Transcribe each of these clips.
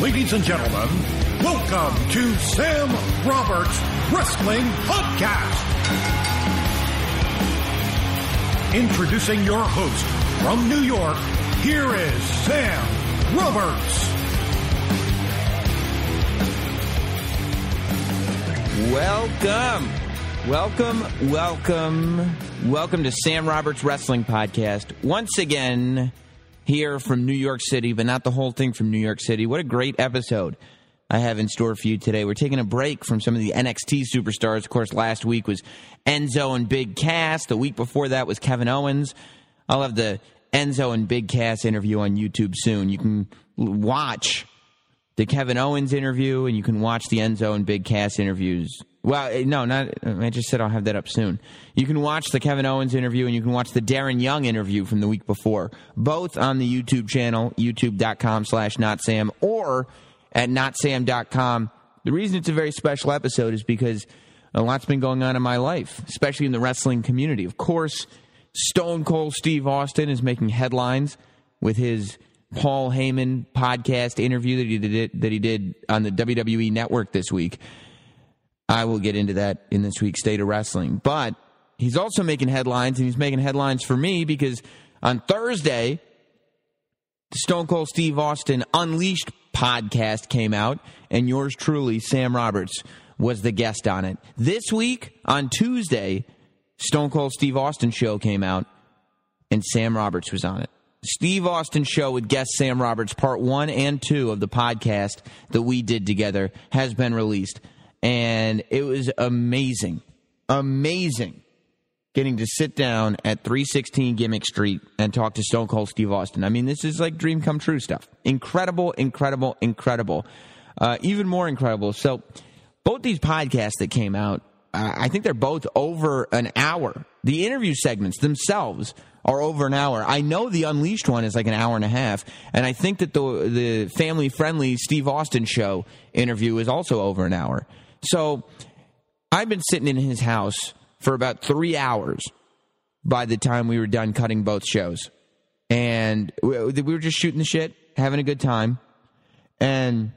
Ladies and gentlemen, welcome to Sam Roberts Wrestling Podcast. Introducing your host from New York, here is Sam Roberts. Welcome, welcome, welcome, welcome to Sam Roberts Wrestling Podcast. Once again, here from New York City, but not the whole thing from New York City. What a great episode I have in store for you today. We're taking a break from some of the NXT superstars. Of course, last week was Enzo and Big Cass. The week before that was Kevin Owens. I'll have the Enzo and Big Cass interview on YouTube soon. You can watch the Kevin Owens interview, and you can watch the Enzo and Big Cass interviews. Well, eh, no, not. I just said I'll have that up soon. You can watch the Kevin Owens interview, and you can watch the Darren Young interview from the week before, both on the YouTube channel, youtube.com/slash notsam, or at notsam.com. The reason it's a very special episode is because a lot's been going on in my life, especially in the wrestling community. Of course, Stone Cold Steve Austin is making headlines with his Paul Heyman podcast interview that he did that he did on the WWE Network this week. I will get into that in this week's State of Wrestling. But he's also making headlines, and he's making headlines for me because on Thursday, the Stone Cold Steve Austin Unleashed podcast came out, and yours truly, Sam Roberts, was the guest on it. This week, on Tuesday, Stone Cold Steve Austin show came out, and Sam Roberts was on it. Steve Austin show with guest Sam Roberts, part one and two of the podcast that we did together, has been released. And it was amazing, amazing getting to sit down at 316 Gimmick Street and talk to Stone Cold Steve Austin. I mean, this is like dream come true stuff. Incredible, incredible, incredible. Uh, even more incredible. So, both these podcasts that came out, uh, I think they're both over an hour. The interview segments themselves are over an hour. I know the Unleashed one is like an hour and a half, and I think that the the family friendly Steve Austin show interview is also over an hour. So I've been sitting in his house for about three hours by the time we were done cutting both shows, and we, we were just shooting the shit, having a good time, and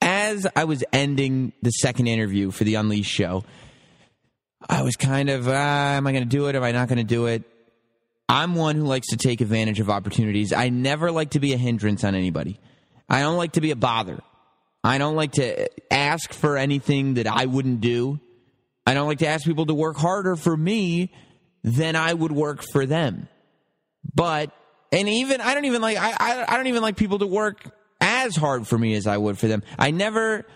as I was ending the second interview for the Unleashed show. I was kind of, uh, am I going to do it? Am I not going to do it? I'm one who likes to take advantage of opportunities. I never like to be a hindrance on anybody. I don't like to be a bother. I don't like to ask for anything that I wouldn't do. I don't like to ask people to work harder for me than I would work for them. But and even I don't even like I I, I don't even like people to work as hard for me as I would for them. I never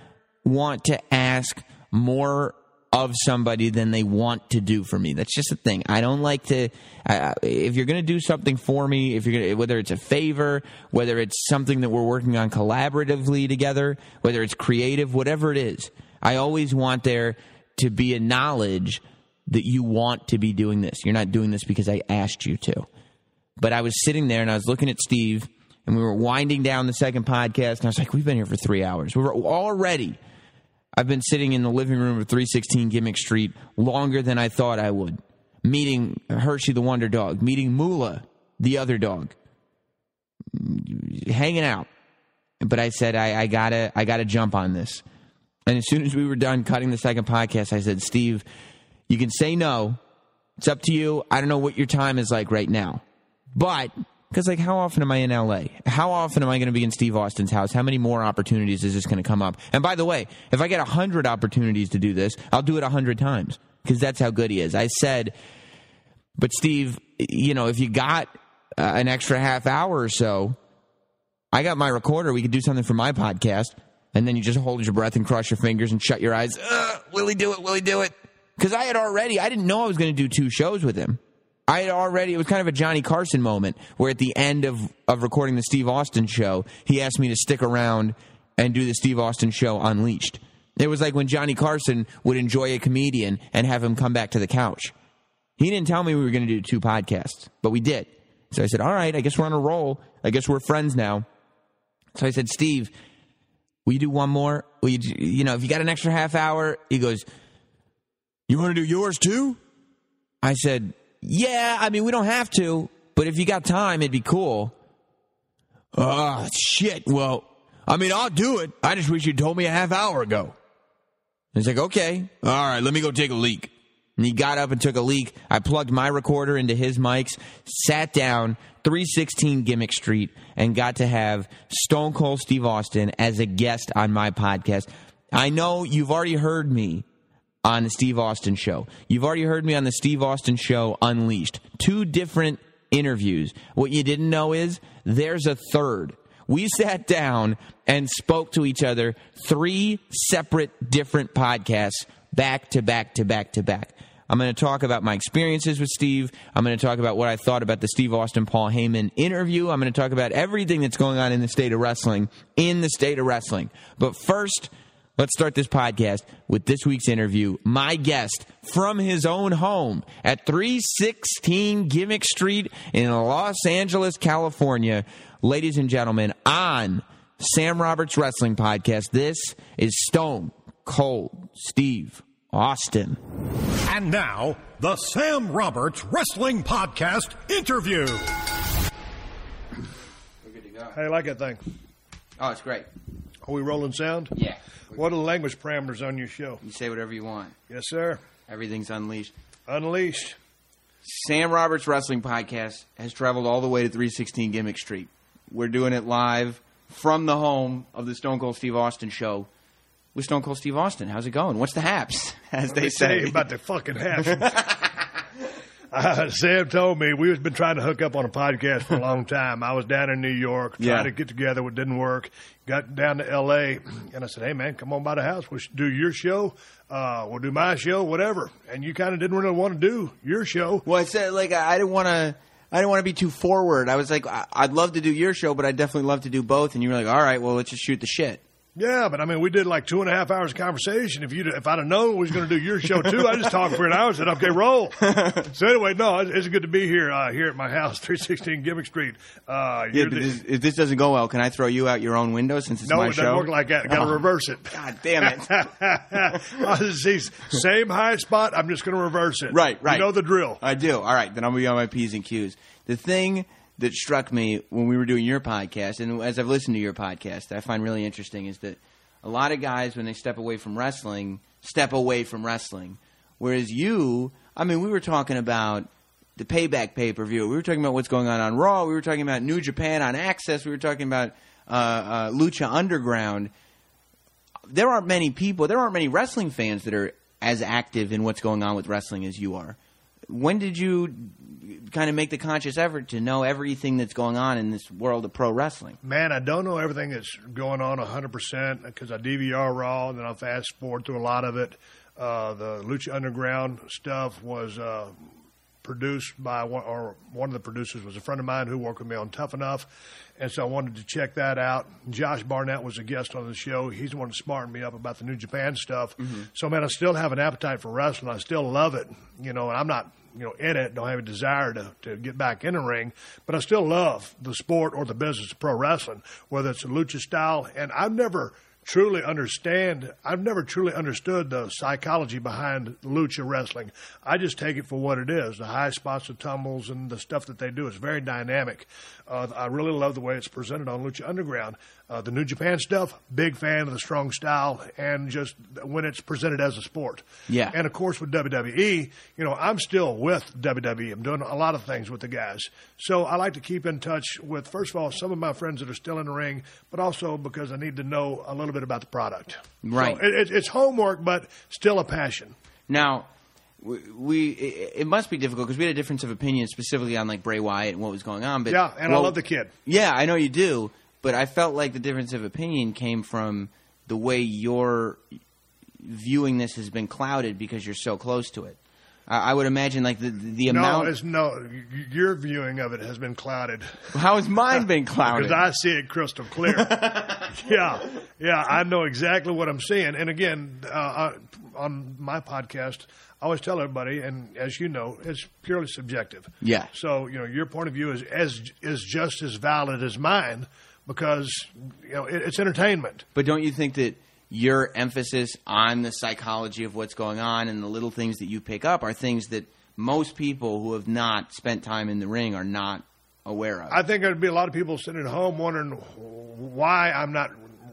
want to ask more of somebody than they want to do for me. That's just a thing. I don't like to. Uh, if you're going to do something for me, if you're going to, whether it's a favor, whether it's something that we're working on collaboratively together, whether it's creative, whatever it is, I always want there to be a knowledge that you want to be doing this. You're not doing this because I asked you to. But I was sitting there and I was looking at Steve, and we were winding down the second podcast, and I was like, "We've been here for three hours. We were already." I've been sitting in the living room of 316 Gimmick Street longer than I thought I would. Meeting Hershey the Wonder Dog, meeting Mula, the other dog, hanging out. But I said I, I gotta I gotta jump on this. And as soon as we were done cutting the second podcast, I said, Steve, you can say no. It's up to you. I don't know what your time is like right now. But because, like, how often am I in LA? How often am I going to be in Steve Austin's house? How many more opportunities is this going to come up? And by the way, if I get 100 opportunities to do this, I'll do it 100 times because that's how good he is. I said, but Steve, you know, if you got uh, an extra half hour or so, I got my recorder. We could do something for my podcast. And then you just hold your breath and cross your fingers and shut your eyes. will he do it? Will he do it? Because I had already, I didn't know I was going to do two shows with him. I had already, it was kind of a Johnny Carson moment where at the end of, of recording the Steve Austin show, he asked me to stick around and do the Steve Austin show unleashed. It was like when Johnny Carson would enjoy a comedian and have him come back to the couch. He didn't tell me we were going to do two podcasts, but we did. So I said, All right, I guess we're on a roll. I guess we're friends now. So I said, Steve, will you do one more? Will you, you know, if you got an extra half hour, he goes, You want to do yours too? I said, Yeah, I mean, we don't have to, but if you got time, it'd be cool. Ah, shit. Well, I mean, I'll do it. I just wish you told me a half hour ago. He's like, okay, all right, let me go take a leak. And he got up and took a leak. I plugged my recorder into his mics, sat down, 316 Gimmick Street, and got to have Stone Cold Steve Austin as a guest on my podcast. I know you've already heard me on the Steve Austin show. You've already heard me on the Steve Austin show Unleashed. Two different interviews. What you didn't know is there's a third. We sat down and spoke to each other three separate different podcasts back to back to back to back. I'm going to talk about my experiences with Steve. I'm going to talk about what I thought about the Steve Austin Paul Heyman interview. I'm going to talk about everything that's going on in the state of wrestling in the state of wrestling. But first, let's start this podcast with this week's interview. My guest from his own home at 316 Gimmick Street in Los Angeles, California. Ladies and gentlemen, on Sam Roberts Wrestling Podcast, this is Stone Cold Steve Austin. And now, the Sam Roberts Wrestling Podcast interview. We're good to go. How you like that thing? Oh, it's great. Are we rolling sound? Yeah. What are the language parameters on your show? You say whatever you want. Yes, sir. Everything's unleashed. Unleashed. Sam Roberts Wrestling Podcast has traveled all the way to 316 Gimmick Street. We're doing it live from the home of the Stone Cold Steve Austin show with Stone Cold Steve Austin. How's it going? What's the haps, as they Let tell say? you about the fucking half. Uh, Sam told me we've been trying to hook up on a podcast for a long time. I was down in New York trying Yeah. to get together. It didn't work. Got down to L.A. and I said, "Hey man, come on by the house. We'll do your show. Uh, we'll do my show, whatever." And you kind of didn't really want to do your show. Well, I said like I I didn't want to. I didn't want to be too forward. I was like, I- I'd love to do your show, but I'd definitely love to do both. And you were like, all right, well, let's just shoot the shit. Yeah, but I mean, we did like two and a half hours of conversation. If you if I'd have known we was going to do your show too, I just talked for an hour. and Said, "Okay, roll." so anyway, no, it's, it's good to be here uh, here at my house, three sixteen Gimmick Street. Uh, Yeah, the- this, if this doesn't go well, can I throw you out your own window since it's no, my it show? doesn't work like that. Got to Oh. reverse it. God damn it! I see, same high spot. I'm just going to reverse it. Right, right. You know the drill. I do. All right, then I'm gonna be on my p's and q's. The thing that struck me when we were doing your podcast, and as I've listened to your podcast, that I find really interesting is that a lot of guys, when they step away from wrestling, step away from wrestling. Whereas you, I mean, we were talking about the payback pay per view. We were talking about what's going on on Raw. We were talking about New Japan on AXS. We were talking about uh, uh, Lucha Underground. There aren't many people. There aren't many wrestling fans that are as active in what's going on with wrestling as you are. When did you kind of make the conscious effort to know everything that's going on in this world of pro wrestling? Man, I don't know everything that's going on 100% because I DVR Raw and then I fast forward through a lot of it. Uh, the Lucha Underground stuff was uh, produced by one, or one of the producers was a friend of mine who worked with me on Tough Enough, and so I wanted to check that out. Josh Barnett was a guest on the show. He's the one that smartened me up about the New Japan stuff. So, man, I still have an appetite for wrestling. I still love it, you know, and I'm not. You know, in it, don't have a desire to, to get back in the ring, but I still love the sport or the business of pro wrestling, whether it's a lucha style. And I've never truly understand. I've never truly understood the psychology behind lucha wrestling. I just take it for what it is. The high spots, the tumbles, and the stuff that they do is very dynamic. Uh, I really love the way it's presented on Lucha Underground. Uh, the New Japan stuff, big fan of the strong style and just when it's presented as a sport. Yeah. And of course with WWE, you know, I'm still with WWE. I'm doing a lot of things with the guys. So I like to keep in touch with, first of all, some of my friends that are still in the ring, but also because I need to know a little bit about the product. Right. So it, it, it's homework, but still a passion. Now, we, it, must be difficult because we had a difference of opinion specifically on like Bray Wyatt and what was going on. But Yeah, and I love the kid. Yeah, I know you do, but I felt like the difference of opinion came from the way you're viewing this has been clouded because you're so close to it. I, I would imagine like the the No, amount. it's no. Your viewing of it has been clouded how has mine been clouded? because I see it crystal clear. yeah, yeah, I know exactly what I'm seeing. And again, uh, uh, on my podcast, I always tell everybody, and as you know, it's purely subjective. Yeah. So you know, your point of view is as is just as valid as mine because you know it, it's entertainment. But don't you think that your emphasis on the psychology of what's going on and the little things that you pick up are things that most people who have not spent time in the ring are not aware of? I think there'd be a lot of people sitting at home wondering why I'm not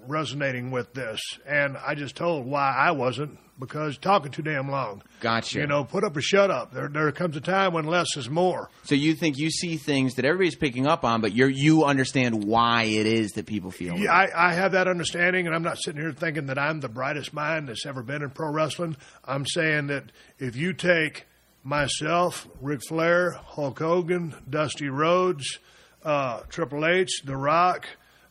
resonating with this, and I just told why I wasn't because talking too damn long. Gotcha. You know, put up or shut up. There, there comes a time when less is more. so you think you see things that everybody's picking up on, but you you understand why it is that people feel. Yeah, I, I have that understanding, and I'm not sitting here thinking that I'm the brightest mind that's ever been in pro wrestling. I'm saying that if you take myself, Ric Flair, Hulk Hogan, Dusty Rhodes, uh, Triple H, The Rock,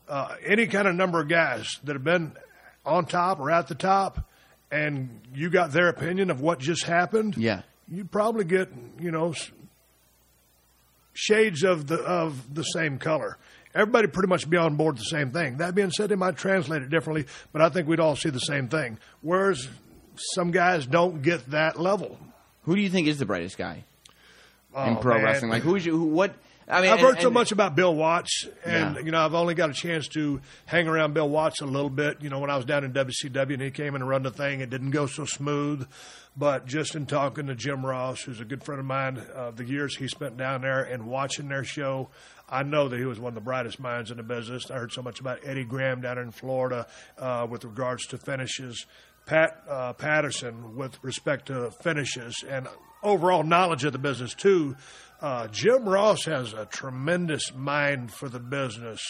uh, any kind of number of guys that have been on top or at the top, and you got their opinion of what just happened, Yeah. you probably get you know shades of the of the same color. Everybody pretty much be on board the same thing. That being said, they might translate it differently, but I think we'd all see the same thing. Whereas some guys don't get that level. Who do you think is the brightest guy in Oh, pro man. wrestling? Like who's you? Who, what? I mean, I've and- heard so and- much about Bill Watts, and Yeah. you know I've only got a chance to hang around Bill Watts a little bit. You know when I was down in WCW and he came in and run the thing, it didn't go so smooth. But just in talking to Jim Ross, who's a good friend of mine, uh, the years he spent down there and watching their show, I know that he was one of the brightest minds in the business. I heard so much about Eddie Graham down in Florida uh, with regards to finishes. Pat uh, Patterson with respect to finishes and overall knowledge of the business too. Uh, Jim Ross has a tremendous mind for the business,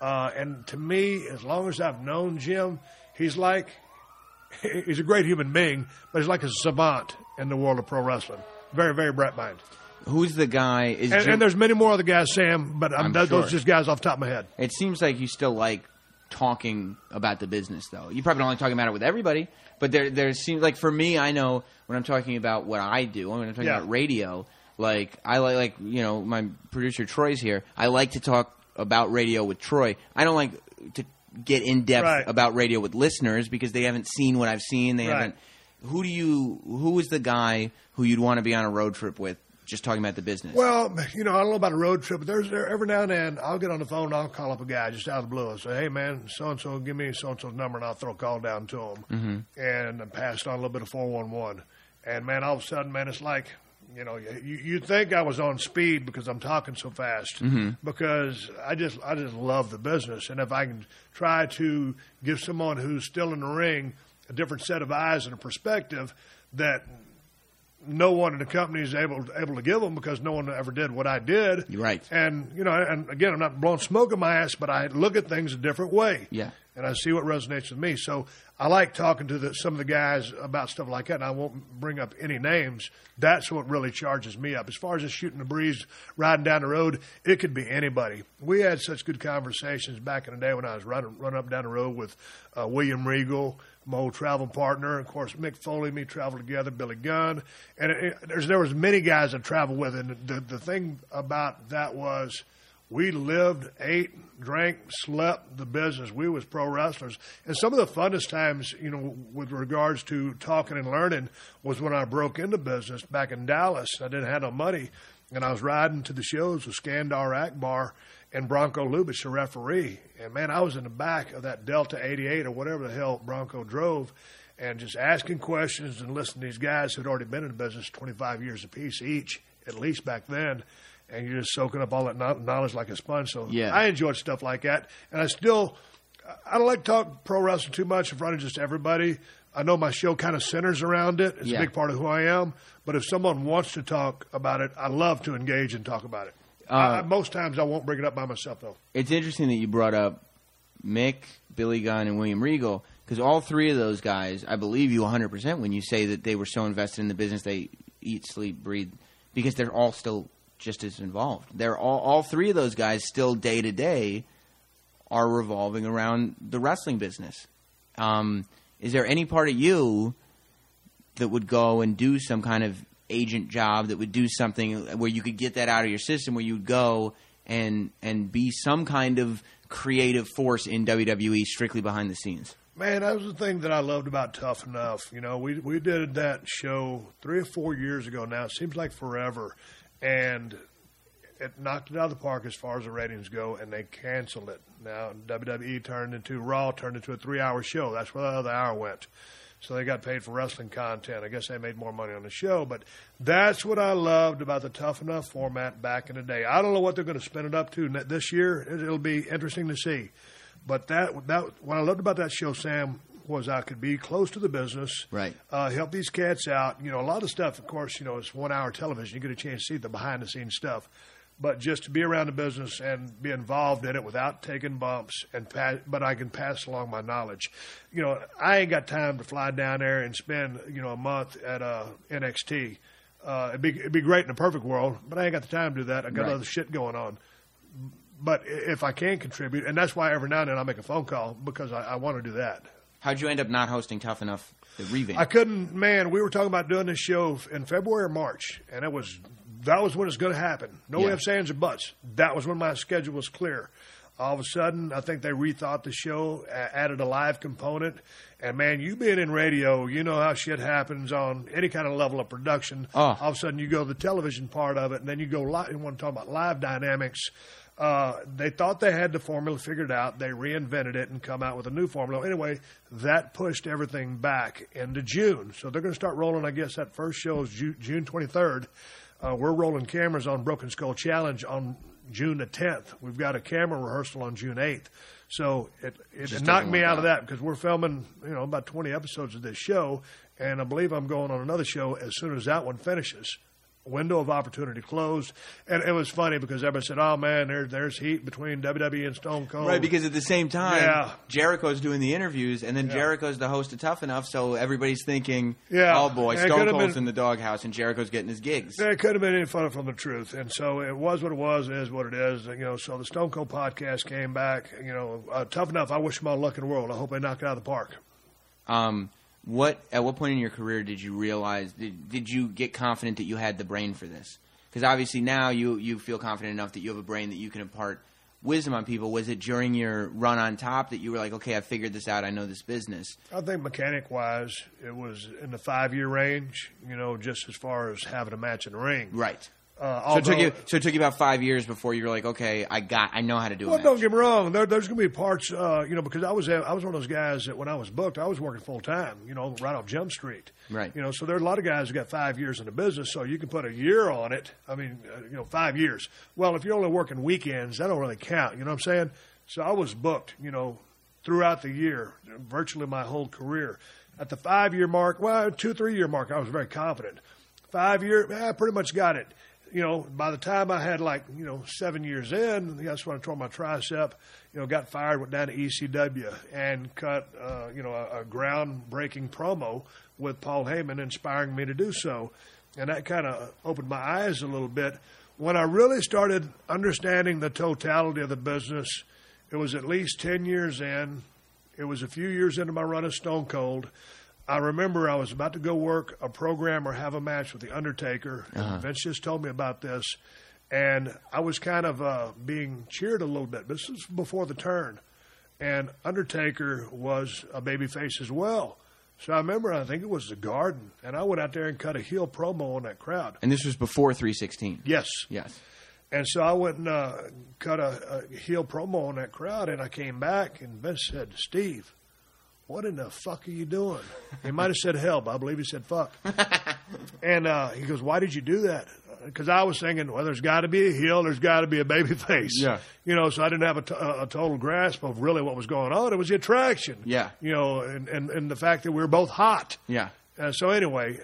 uh, and to me, as long as I've known Jim, he's like he's a great human being, but he's like a savant in the world of pro wrestling. Very, very bright mind. Who's the guy? Is And, Jim- and there's many more other guys, Sam, but I'm, I'm those sure. are just guys off the top of my head. It seems like you still like talking about the business, though. You probably don't like talking about it with everybody, but there there seems like for me, I know when I'm talking about what I do, when I'm talking Yeah. about radio, like I like like you know my producer Troy's here. I like to talk about radio with Troy. I don't like to get in depth Right. about radio with listeners because they haven't seen what I've seen. They Right. haven't. Who do you? Who is the guy who you'd want to be on a road trip with? Just talking about the business. Well, you know, I don't know about a road trip, but there's there every now and then I'll get on the phone and I'll call up a guy just out of the blue and say, "Hey, man, so and so, give me so and so's number," and I'll throw a call down to him Mm-hmm. and I passed on a little bit of four one one, and man, all of a sudden, man, it's like. You know, you you think I was on speed because I'm talking so fast Mm-hmm. because I just I just love the business, and if I can try to give someone who's still in the ring a different set of eyes and a perspective that no one in the company is able able to give them because no one ever did what I did. Right. And you know, and again, I'm not blowing smoke in my ass, but I look at things a different way. Yeah. And I see what resonates with me. So I like talking to the, some of the guys about stuff like that. And I won't bring up any names. That's what really charges me up. As far as just shooting the breeze, riding down the road, it could be anybody. We had such good conversations back in the day when I was running running up down the road with uh, William Regal my old travel partner. Of course, Mick Foley, and me traveled together, Billy Gunn, and it, it, there was many guys I traveled with, and the the thing about that was we lived, ate, drank, slept the business. We was pro wrestlers, and some of the funnest times, you know, with regards to talking and learning, was when I broke into business back in Dallas. I didn't have no money, and I was riding to the shows with Skandor Akbar and Bronko Lubich, the referee. And man, I was in the back of that Delta 88 or whatever the hell Bronko drove, and just asking questions and listening to these guys who'd already been in the business 25 years apiece each, at least back then. And you're just soaking up all that knowledge like a sponge. So Yeah. I enjoyed stuff like that, and I still. I don't like to talk pro wrestling too much in front of just everybody. I know my show kind of centers around it. It's Yeah. a big part of who I am. But if someone wants to talk about it, I love to engage and talk about it. Uh, I, I- most times I won't bring it up by myself, though. it's interesting that you brought up Mick, Billy Gunn, and William Regal because all three of those guys, I believe you 100% when you say that they were so invested in the business they eat, sleep, breathe because they're all still just as involved. They're all all three of those guys still day to day are revolving around the wrestling business. Um, is there any part of you that would go and do some kind of agent job that would do something where you could get that out of your system, where you would go and and be some kind of creative force in WWE strictly behind the scenes? Man, that was the thing that I loved about Tough Enough. You know, we we did that show three or four years ago now. It seems like forever, and it knocked it out of the park as far as the ratings go, and they canceled it. Now WWE turned into Raw, turned into a three-hour show. That's where the other hour went. So they got paid for wrestling content. I guess they made more money on the show, but that's what I loved about the Tough Enough format back in the day. I don't know what they're going to spin it up to this year. It'll be interesting to see. But that that what I loved about that show, Sam, was I could be close to the business, right? Uh, help these cats out. You know, a lot of stuff, of course, you know, it's one hour television. You get a chance to see the behind the scenes stuff but just to be around the business and be involved in it without taking bumps and pass, but I can pass along my knowledge. You know, I ain't got time to fly down there and spend you know a month at uh, NXT. Uh, it'd be it'd be great in a perfect world, but I ain't got the time to do that. I got right. other shit going on. But if I can contribute, and that's why every now and then I make a phone call because I, I want to do that. How'd you end up not hosting Tough Enough? The revamp. I couldn't. Man, we were talking about doing this show in February or March, and it was that was when it's going to happen. No yeah. ifs, ands, or buts. That was when my schedule was clear. All of a sudden, I think they rethought the show, added a live component. And man, you being in radio, you know how shit happens on any kind of level of production. Oh. All of a sudden, you go to the television part of it, and then you go live. You want to talk about live dynamics. Uh, they thought they had the formula figured out. They reinvented it and come out with a new formula. Anyway, that pushed everything back into June. So they're going to start rolling. I guess that first show is June 23rd. Uh, we're rolling cameras on Broken Skull Challenge on June the 10th. We've got a camera rehearsal on June 8th. So it, it, it knocked me out of that because we're filming, you know, about 20 episodes of this show, and I believe I'm going on another show as soon as that one finishes window of opportunity closed. And it was funny because everybody said, "Oh man, there's there's heat between WWE and Stone Cold." Right, because at the same time, yeah. Jericho's doing the interviews, and then yeah. Jericho's the host of Tough Enough, so everybody's thinking, yeah. "Oh boy, Stone Cold's been, in the doghouse, and Jericho's getting his gigs." It could have been any further from the truth, and so it was what it was. It is what it is. You know, so the Stone Cold podcast came back. You know, uh, Tough Enough. I wish them all luck in the world. I hope they knock it out of the park. Um, what at what point in your career did you realize did, did you get confident that you had the brain for this? Because obviously now you you feel confident enough that you have a brain that you can impart wisdom on people. Was it during your run on top that you were like, okay, I figured this out. I know this business. I think mechanic wise, it was in the five year range. You know, just as far as having a match in the ring. Right. Uh, so, it took you, so it took you about five years before you were like, okay, I got, I know how to do it. Well, don't get me wrong. There, there's going to be parts, uh, you know, because I was, I was one of those guys that when I was booked, I was working full time, you know, right off Jump Street. Right. You know, so there are a lot of guys who got five years in the business, so you can put a year on it. I mean, uh, you know, five years. Well, if you're only working weekends, that don't really count. You know what I'm saying? So I was booked, you know, throughout the year, virtually my whole career. At the five year mark, well, two, three year mark, I was very confident. Five year, I pretty much got it you know, by the time I had like, you know, seven years in, that's when I tore my tricep, you know, got fired, went down to ECW and cut, uh, you know, a, a groundbreaking promo with Paul Heyman inspiring me to do so. And that kind of opened my eyes a little bit. When I really started understanding the totality of the business, it was at least 10 years in. It was a few years into my run of Stone Cold. I remember I was about to go work a program or have a match with the Undertaker. Uh-huh. Vince just told me about this, and I was kind of uh, being cheered a little bit. This was before the turn, and Undertaker was a babyface as well. So I remember, I think it was the Garden, and I went out there and cut a heel promo on that crowd. And this was before 316. Yes. Yes. And so I went and uh, cut a, a heel promo on that crowd, and I came back, and Vince said, "Steve." What in the fuck are you doing? He might have said help. I believe he said fuck. and uh, he goes, why did you do that? Because I was thinking, well, there's got to be a heel, there's got to be a baby face. Yeah. You know, so I didn't have a, t- a total grasp of really what was going on. It was the attraction. Yeah. You know, and, and, and the fact that we were both hot. Yeah. Uh, so anyway,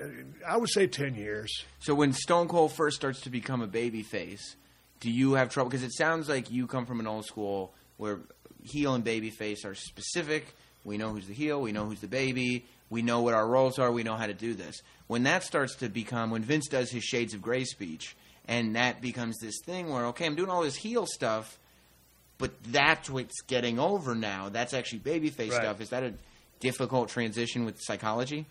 I would say 10 years. So when Stone Cold first starts to become a baby face, do you have trouble? Because it sounds like you come from an old school where heel and baby face are specific – we know who's the heel. We know who's the baby. We know what our roles are. We know how to do this. When that starts to become, when Vince does his Shades of Grey speech, and that becomes this thing where, okay, I'm doing all this heel stuff, but that's what's getting over now. That's actually babyface right. stuff. Is that a difficult transition with psychology?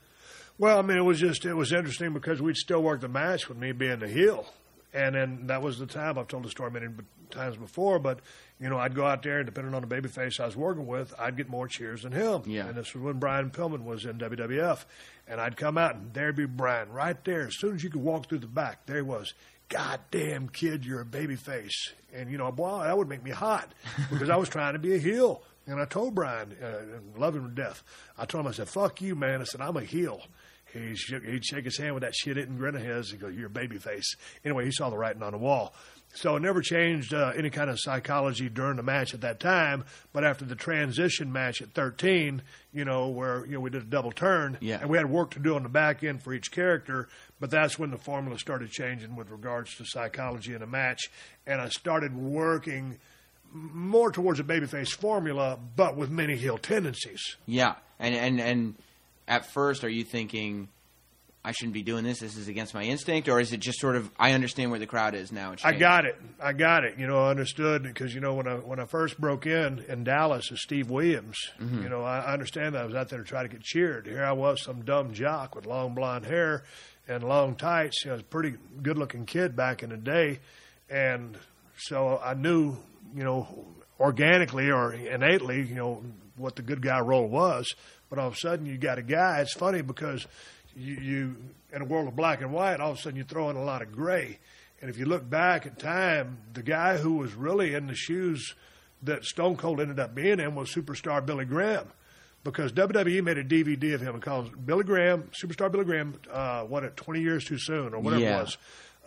Well, I mean, it was just it was interesting because we'd still work the match with me being the heel, and then that was the time I've told the story many times before. But you know, I'd go out there, and depending on the babyface I was working with, I'd get more cheers than him. Yeah. And this was when Brian Pillman was in WWF, and I'd come out, and there'd be Brian right there. As soon as you could walk through the back, there he was. God damn, kid, you're a babyface. And you know, boy, that would make me hot because I was trying to be a heel. And I told Brian, uh, and love him to death. I told him, I said, "Fuck you, man." I said, "I'm a heel." He shook, he'd shake his hand with that shit eating grin of his. He go, "You're a baby face." Anyway, he saw the writing on the wall. So it never changed uh, any kind of psychology during the match at that time. But after the transition match at 13, you know, where you know we did a double turn, Yeah. and we had work to do on the back end for each character. But that's when the formula started changing with regards to psychology in a match, and I started working more towards a babyface formula, but with many heel tendencies. Yeah, and and and at first, are you thinking? I shouldn't be doing this. This is against my instinct, or is it just sort of I understand where the crowd is now? I got it. I got it. You know, I understood because you know when I when I first broke in in Dallas as Steve Williams, Mm-hmm. you know, I, I understand that I was out there to try to get cheered. Here I was, some dumb jock with long blonde hair and long tights. You know, I was a pretty good looking kid back in the day, and so I knew, you know, organically or innately, you know, what the good guy role was. But all of a sudden, you got a guy. It's funny because you, you in a world of black and white, all of a sudden you throw in a lot of gray. And if you look back at time, the guy who was really in the shoes that Stone Cold ended up being in was superstar Billy Graham. Because WWE made a DVD of him and called it Billy Graham, superstar Billy Graham, uh, what, at 20 years too soon or whatever Yeah. it was.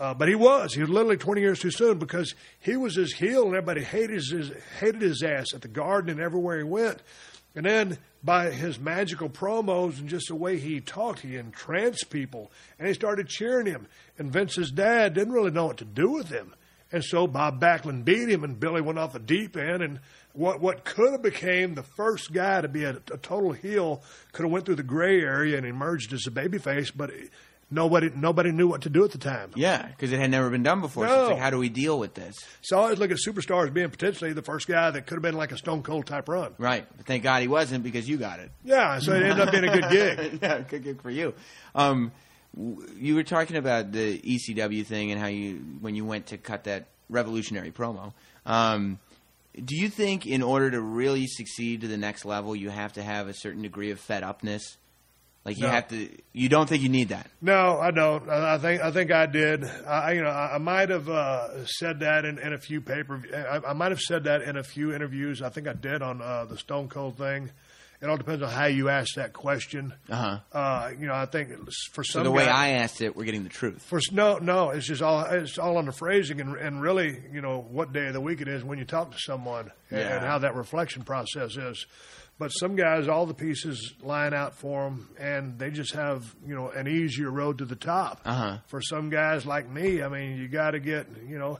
Uh, but he was. He was literally 20 years too soon because he was his heel and everybody hated his, hated his ass at the garden and everywhere he went. And then by his magical promos and just the way he talked, he entranced people and they started cheering him. And Vince's dad didn't really know what to do with him. And so Bob Backlund beat him and Billy went off the deep end and what what could have became the first guy to be a, a total heel could have went through the gray area and emerged as a babyface, but nobody nobody knew what to do at the time. Yeah, because it had never been done before. So No. it's like, how do we deal with this? So I always look at superstars being potentially the first guy that could have been like a Stone Cold type run. Right. But thank God he wasn't because you got it. Yeah, so it ended up being a good gig. yeah, good gig for you. Um, you were talking about the ECW thing and how you when you went to cut that revolutionary promo. Um, do you think in order to really succeed to the next level, you have to have a certain degree of fed upness? Like you No. have to. You don't think you need that? No, I don't. I I think I think I did. I you know I I might have uh, said that in, in a few paper. I, I might have said that in a few interviews. I think I did on uh, the Stone Cold thing. It all depends on how you ask that question. Uh-huh. Uh, you know, I think for So some the way I asked it, we're getting the truth. For no, no, it's just all it's all on the phrasing and, and really, you know, what day of the week it is when you talk to someone and, and how that reflection process is. But some guys, all the pieces line out for them, and they just have you know an easier road to the top. Uh-huh. For some guys like me, I mean, you got to get you know,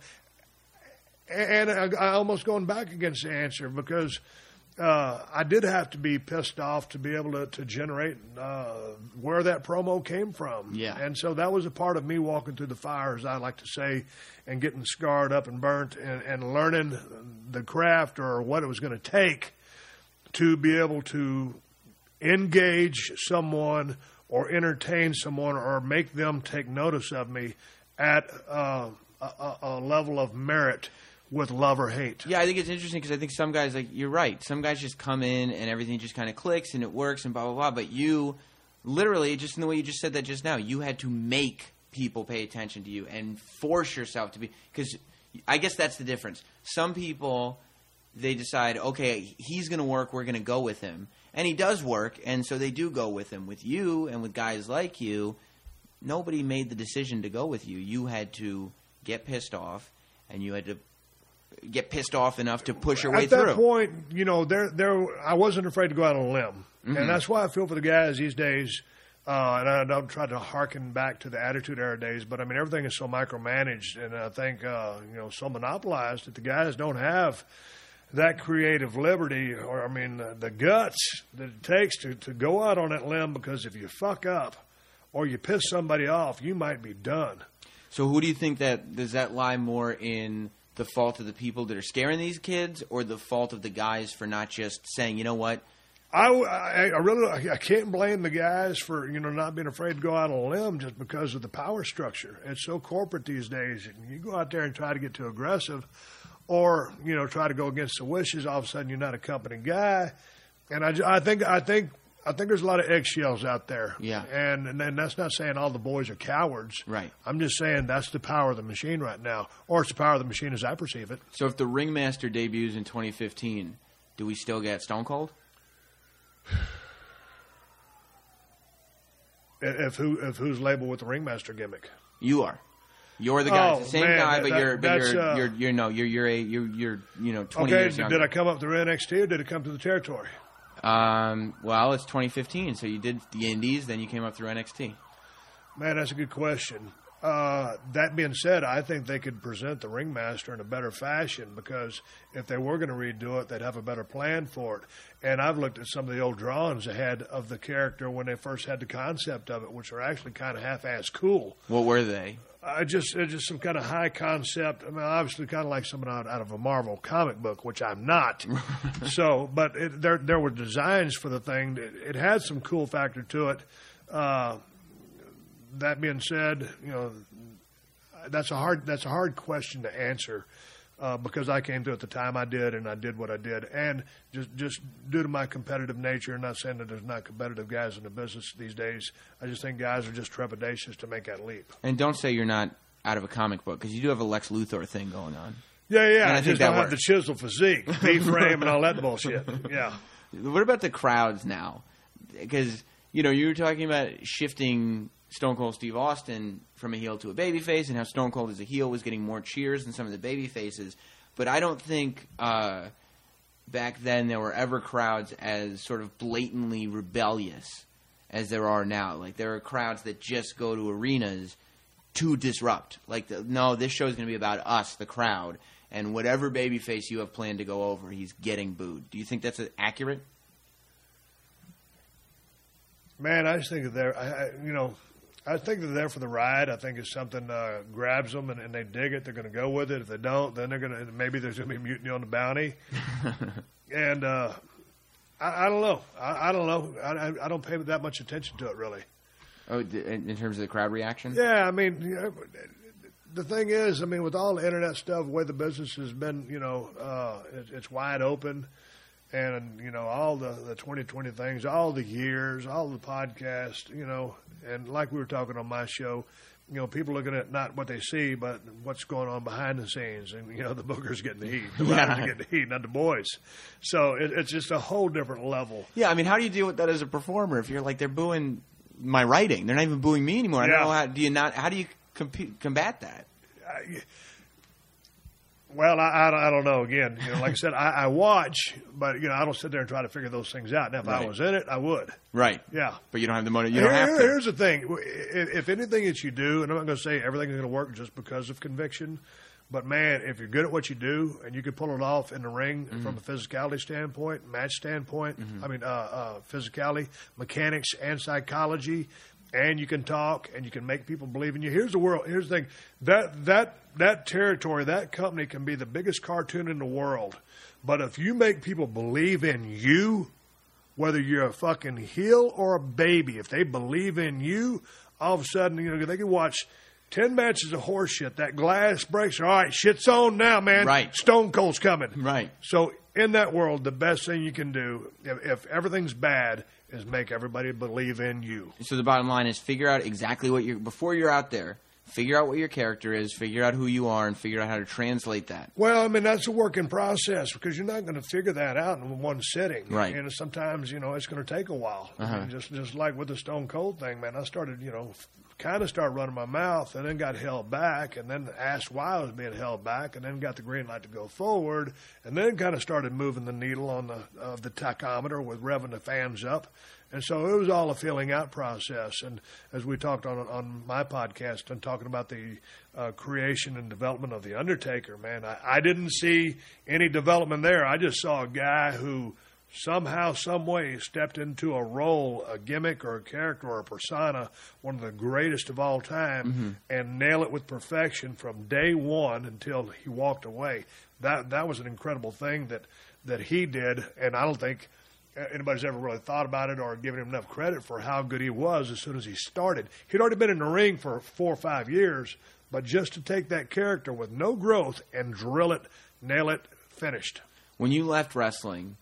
and I, I almost going back against the answer because uh, I did have to be pissed off to be able to, to generate uh, where that promo came from. Yeah. And so that was a part of me walking through the fire, as I like to say, and getting scarred up and burnt and, and learning the craft or what it was going to take to be able to engage someone or entertain someone or make them take notice of me at uh, a, a, level of merit with love or hate. Yeah, I think it's interesting because I think some guys, like you're right, some guys just come in and everything just kind of clicks and it works and blah blah blah. But you, literally, just in the way you just said that just now, you had to make people pay attention to you and force yourself to be. Because I guess that's the difference. Some people they decide, okay, he's going to work, we're going to go with him, and he does work, and so they do go with him. With you and with guys like you, nobody made the decision to go with you. You had to get pissed off, and you had to get pissed off enough to push your way through. At that point, you know, there, there, I wasn't afraid to go out on a limb, Mm-hmm. and that's why I feel for the guys these days. Uh, and I don't try to harken back to the Attitude Era days, but I mean everything is so micromanaged, and I think uh, you know so monopolized that the guys don't have that creative liberty, or I mean the, the guts that it takes to to go out on that limb. Because if you fuck up, or you piss somebody off, you might be done. So who do you think that does that lie more in the fault of the people that are scaring these kids, or the fault of the guys for not just saying, you know what, I, I, I really I can't blame the guys for you know not being afraid to go out on a limb just because of the power structure. It's so corporate these days. And you go out there and try to get too aggressive, or you know try to go against the wishes. All of a sudden, you're not a company guy. And I, I think I think I think there's a lot of eggshells out there. Yeah. And, and and that's not saying all the boys are cowards. Right. I'm just saying that's the power of the machine right now, or it's the power of the machine as I perceive it. So if the Ringmaster debuts in 2015, do we still get Stone Cold? If who if who's labeled with the ringmaster gimmick. You are. You're the guy. Oh, it's the same man, guy, but that- you're but you're, uh, you're you're no you're you're a you're you're you know 20 Okay, years did, younger. did I come up through NXT or did it come to the territory? Um, well, it's 2015, so you did the Indies, then you came up through NXT. Man, that's a good question. Uh, that being said, I think they could present the ringmaster in a better fashion because if they were going to redo it, they'd have a better plan for it. And I've looked at some of the old drawings ahead of the character when they first had the concept of it, which are actually kind of half-ass cool. What were they? I just it's just some kind of high concept. I mean, obviously, kind of like someone out, out of a Marvel comic book, which I'm not. so, but it, there there were designs for the thing. It, it had some cool factor to it. Uh, that being said, you know, that's a hard that's a hard question to answer. Uh, because I came through at the time I did, and I did what I did, and just just due to my competitive nature, I'm not saying that there's not competitive guys in the business these days. I just think guys are just trepidatious to make that leap. And don't say you're not out of a comic book because you do have a Lex Luthor thing going on. Yeah, yeah. And I I, think just that don't have the chisel physique, B frame, and all that bullshit. Yeah. What about the crowds now? Because you know you were talking about shifting Stone Cold Steve Austin from a heel to a babyface, and how Stone Cold as a heel was getting more cheers than some of the baby faces. But I don't think uh, back then there were ever crowds as sort of blatantly rebellious as there are now. Like there are crowds that just go to arenas to disrupt. Like the, no, this show is going to be about us, the crowd, and whatever babyface you have planned to go over, he's getting booed. Do you think that's accurate? Man, I just think that they're, I, I, you know, I think they're there for the ride. I think if something uh, grabs them and, and they dig it, they're going to go with it. If they don't, then they're going to, maybe there's going to be mutiny on the bounty. and uh, I, I don't know. I, I don't know. I, I- don't pay that much attention to it, really. Oh, in in terms of the crowd reaction? Yeah, I mean, you know, the thing is, I mean, with all the internet stuff, the way the business has been, you know, uh, it, it's wide open, and you know, all the the 2020 things, all the years, all the podcasts, you know, and like we were talking on my show, you know, people looking at not what they see, but what's going on behind the scenes, and you know, the bookers getting the heat, the Yeah. writers are getting the heat, not the boys. So it, it's just a whole different level. Yeah, I mean, how do you deal with that as a performer if you're like they're booing my writing? They're not even booing me anymore. I Yeah. don't know how do you not how do you compete, combat that? Well, I, I, don't- I don't know. Again, you know, like I said, I, I watch, but you know, I don't sit there and try to figure those things out. Now, if I was in it, I would. Right. Yeah. But you don't have the money. You don't Here- have to. Here's the thing: if, if anything that you do, and I'm not going to say everything is going to work just because of conviction, but man, if you're good at what you do and you can pull it off in the ring Mm-hmm. from a physicality standpoint, match standpoint, I mean, uh, uh, physicality, mechanics, and psychology, and you can talk and you can make people believe in you. Here's the world. Here's the thing: that that that territory, that company can be the biggest cartoon in the world, but if you make people believe in you, whether you're a fucking heel or a baby, if they believe in you, all of a sudden, you know, they can watch 10 matches of horse shit. That glass breaks. All right, shit's on now, man. Right. Stone Cold's coming. Right. So, in that world, the best thing you can do, if, if everything's bad, is make everybody believe in you. So the bottom line is figure out exactly what you're before you're out there. Figure out what your character is. Figure out who you are, and figure out how to translate that. Well, I mean that's a working process because you're not going to figure that out in one sitting, Right. Uh-huh. And sometimes you know it's going to take a while. I mean, just just like with the Stone Cold thing, man. I started, you know, kind of started running my mouth, and then got held back, and then asked why I was being held back, and then got the green light to go forward, and then kind of started moving the needle on the of the tachometer with revving the fans up. And so it was all a filling out process. And as we talked on on my podcast and talking about the uh, creation and development of the Undertaker, man, I, I didn't see any development there. I just saw a guy who somehow, some way, stepped into a role, a gimmick, or a character, or a persona, one of the greatest of all time, mm-hmm. and nail it with perfection from day one until he walked away. That that was an incredible thing that that he did, and I don't think anybody's ever really thought about it or given him enough credit for how good he was as soon as he started. He'd already been in the ring for four or five years, but just to take that character with no growth and drill it, nail it, finished. When you left wrestling,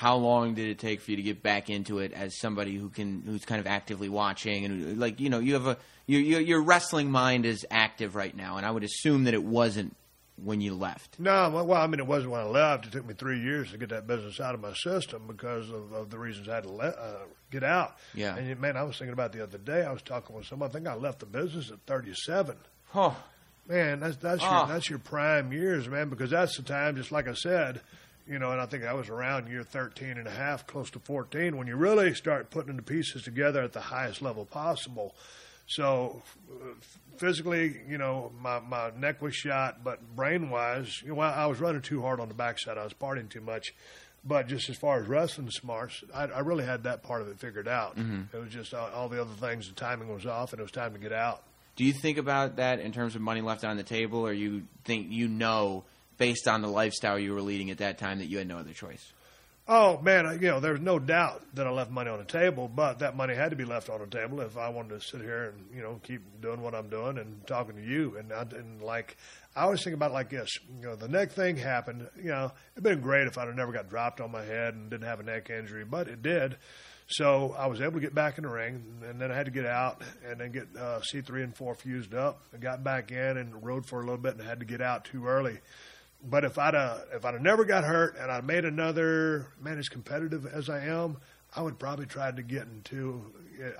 how long did it take for you to get back into it as somebody who can who's kind of actively watching and like you know you have a your your wrestling mind is active right now and I would assume that it wasn't when you left. No, well, I mean, it wasn't when I left. It took me three years to get that business out of my system because of, of the reasons I had to let, uh, get out. Yeah. And man, I was thinking about the other day. I was talking with someone. I think I left the business at 37. Oh, Man, that's that's Ah. your that's your prime years, man, because that's the time. Just like I said, you know, and I think I was around year 13 and a half, close to 14, when you really start putting the pieces together at the highest level possible. So, physically, you know, my my neck was shot, but brain wise, you know, I was running too hard on the backside. I was partying too much. But just as far as wrestling smarts, I, I really had that part of it figured out. Mm-hmm. It was just all, all the other things. The timing was off, and it was time to get out. do you think about that in terms of money left on the table, or you think you know based on the lifestyle you were leading at that time that you had no other choice? Oh man, you know, there's no doubt that I left money on the table, but that money had to be left on the table if I wanted to sit here and you know keep doing what I'm doing and talking to you. And I, and like I always think about it like this: you know, the neck thing happened. You know, it'd been great if I'd never got dropped on my head and didn't have a neck injury, but it did. So I was able to get back in the ring, and then I had to get out and then get uh, C3 and 4 fused up. I got back in and rode for a little bit and had to get out too early. But if I'd uh, if I'd have never got hurt and I made another man as competitive as I am, I would probably try to get into.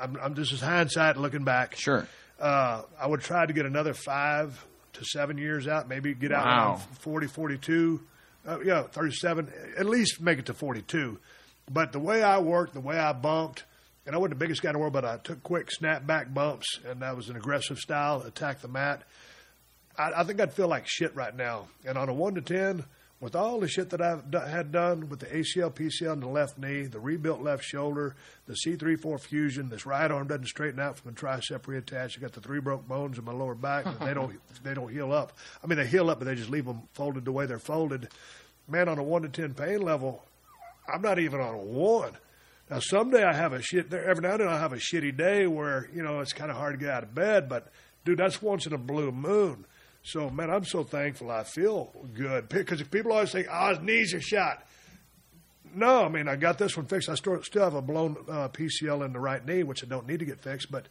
I'm, I'm this is hindsight looking back. Sure. Uh, I would try to get another five to seven years out, maybe get out Wow. around 40, 42, uh, yeah, 37, at least make it to 42. But the way I worked, the way I bumped, and I wasn't the biggest guy in the world, but I took quick snap back bumps, and that was an aggressive style, attack the mat. I, I think I'd feel like shit right now. And on a one to ten, with all the shit that I've had done with the ACL, PCL in the left knee, the rebuilt left shoulder, the C3-4 fusion, this right arm doesn't straighten out from the tricep reattach. I got the three broke bones in my lower back. but they don't they don't heal up. I mean, they heal up, but they just leave them folded the way they're folded. Man, on a one to ten pain level, I'm not even on a one. Now, someday I have a shit. Every now and then I have a shitty day where you know it's kind of hard to get out of bed. But dude, that's once in a blue moon. So man, I'm so thankful. I feel good because people always think, "Oh, his knees are shot." No, I mean I got this one fixed. I still still have a blown uh, PCL in the right knee, which I don't need to get fixed. But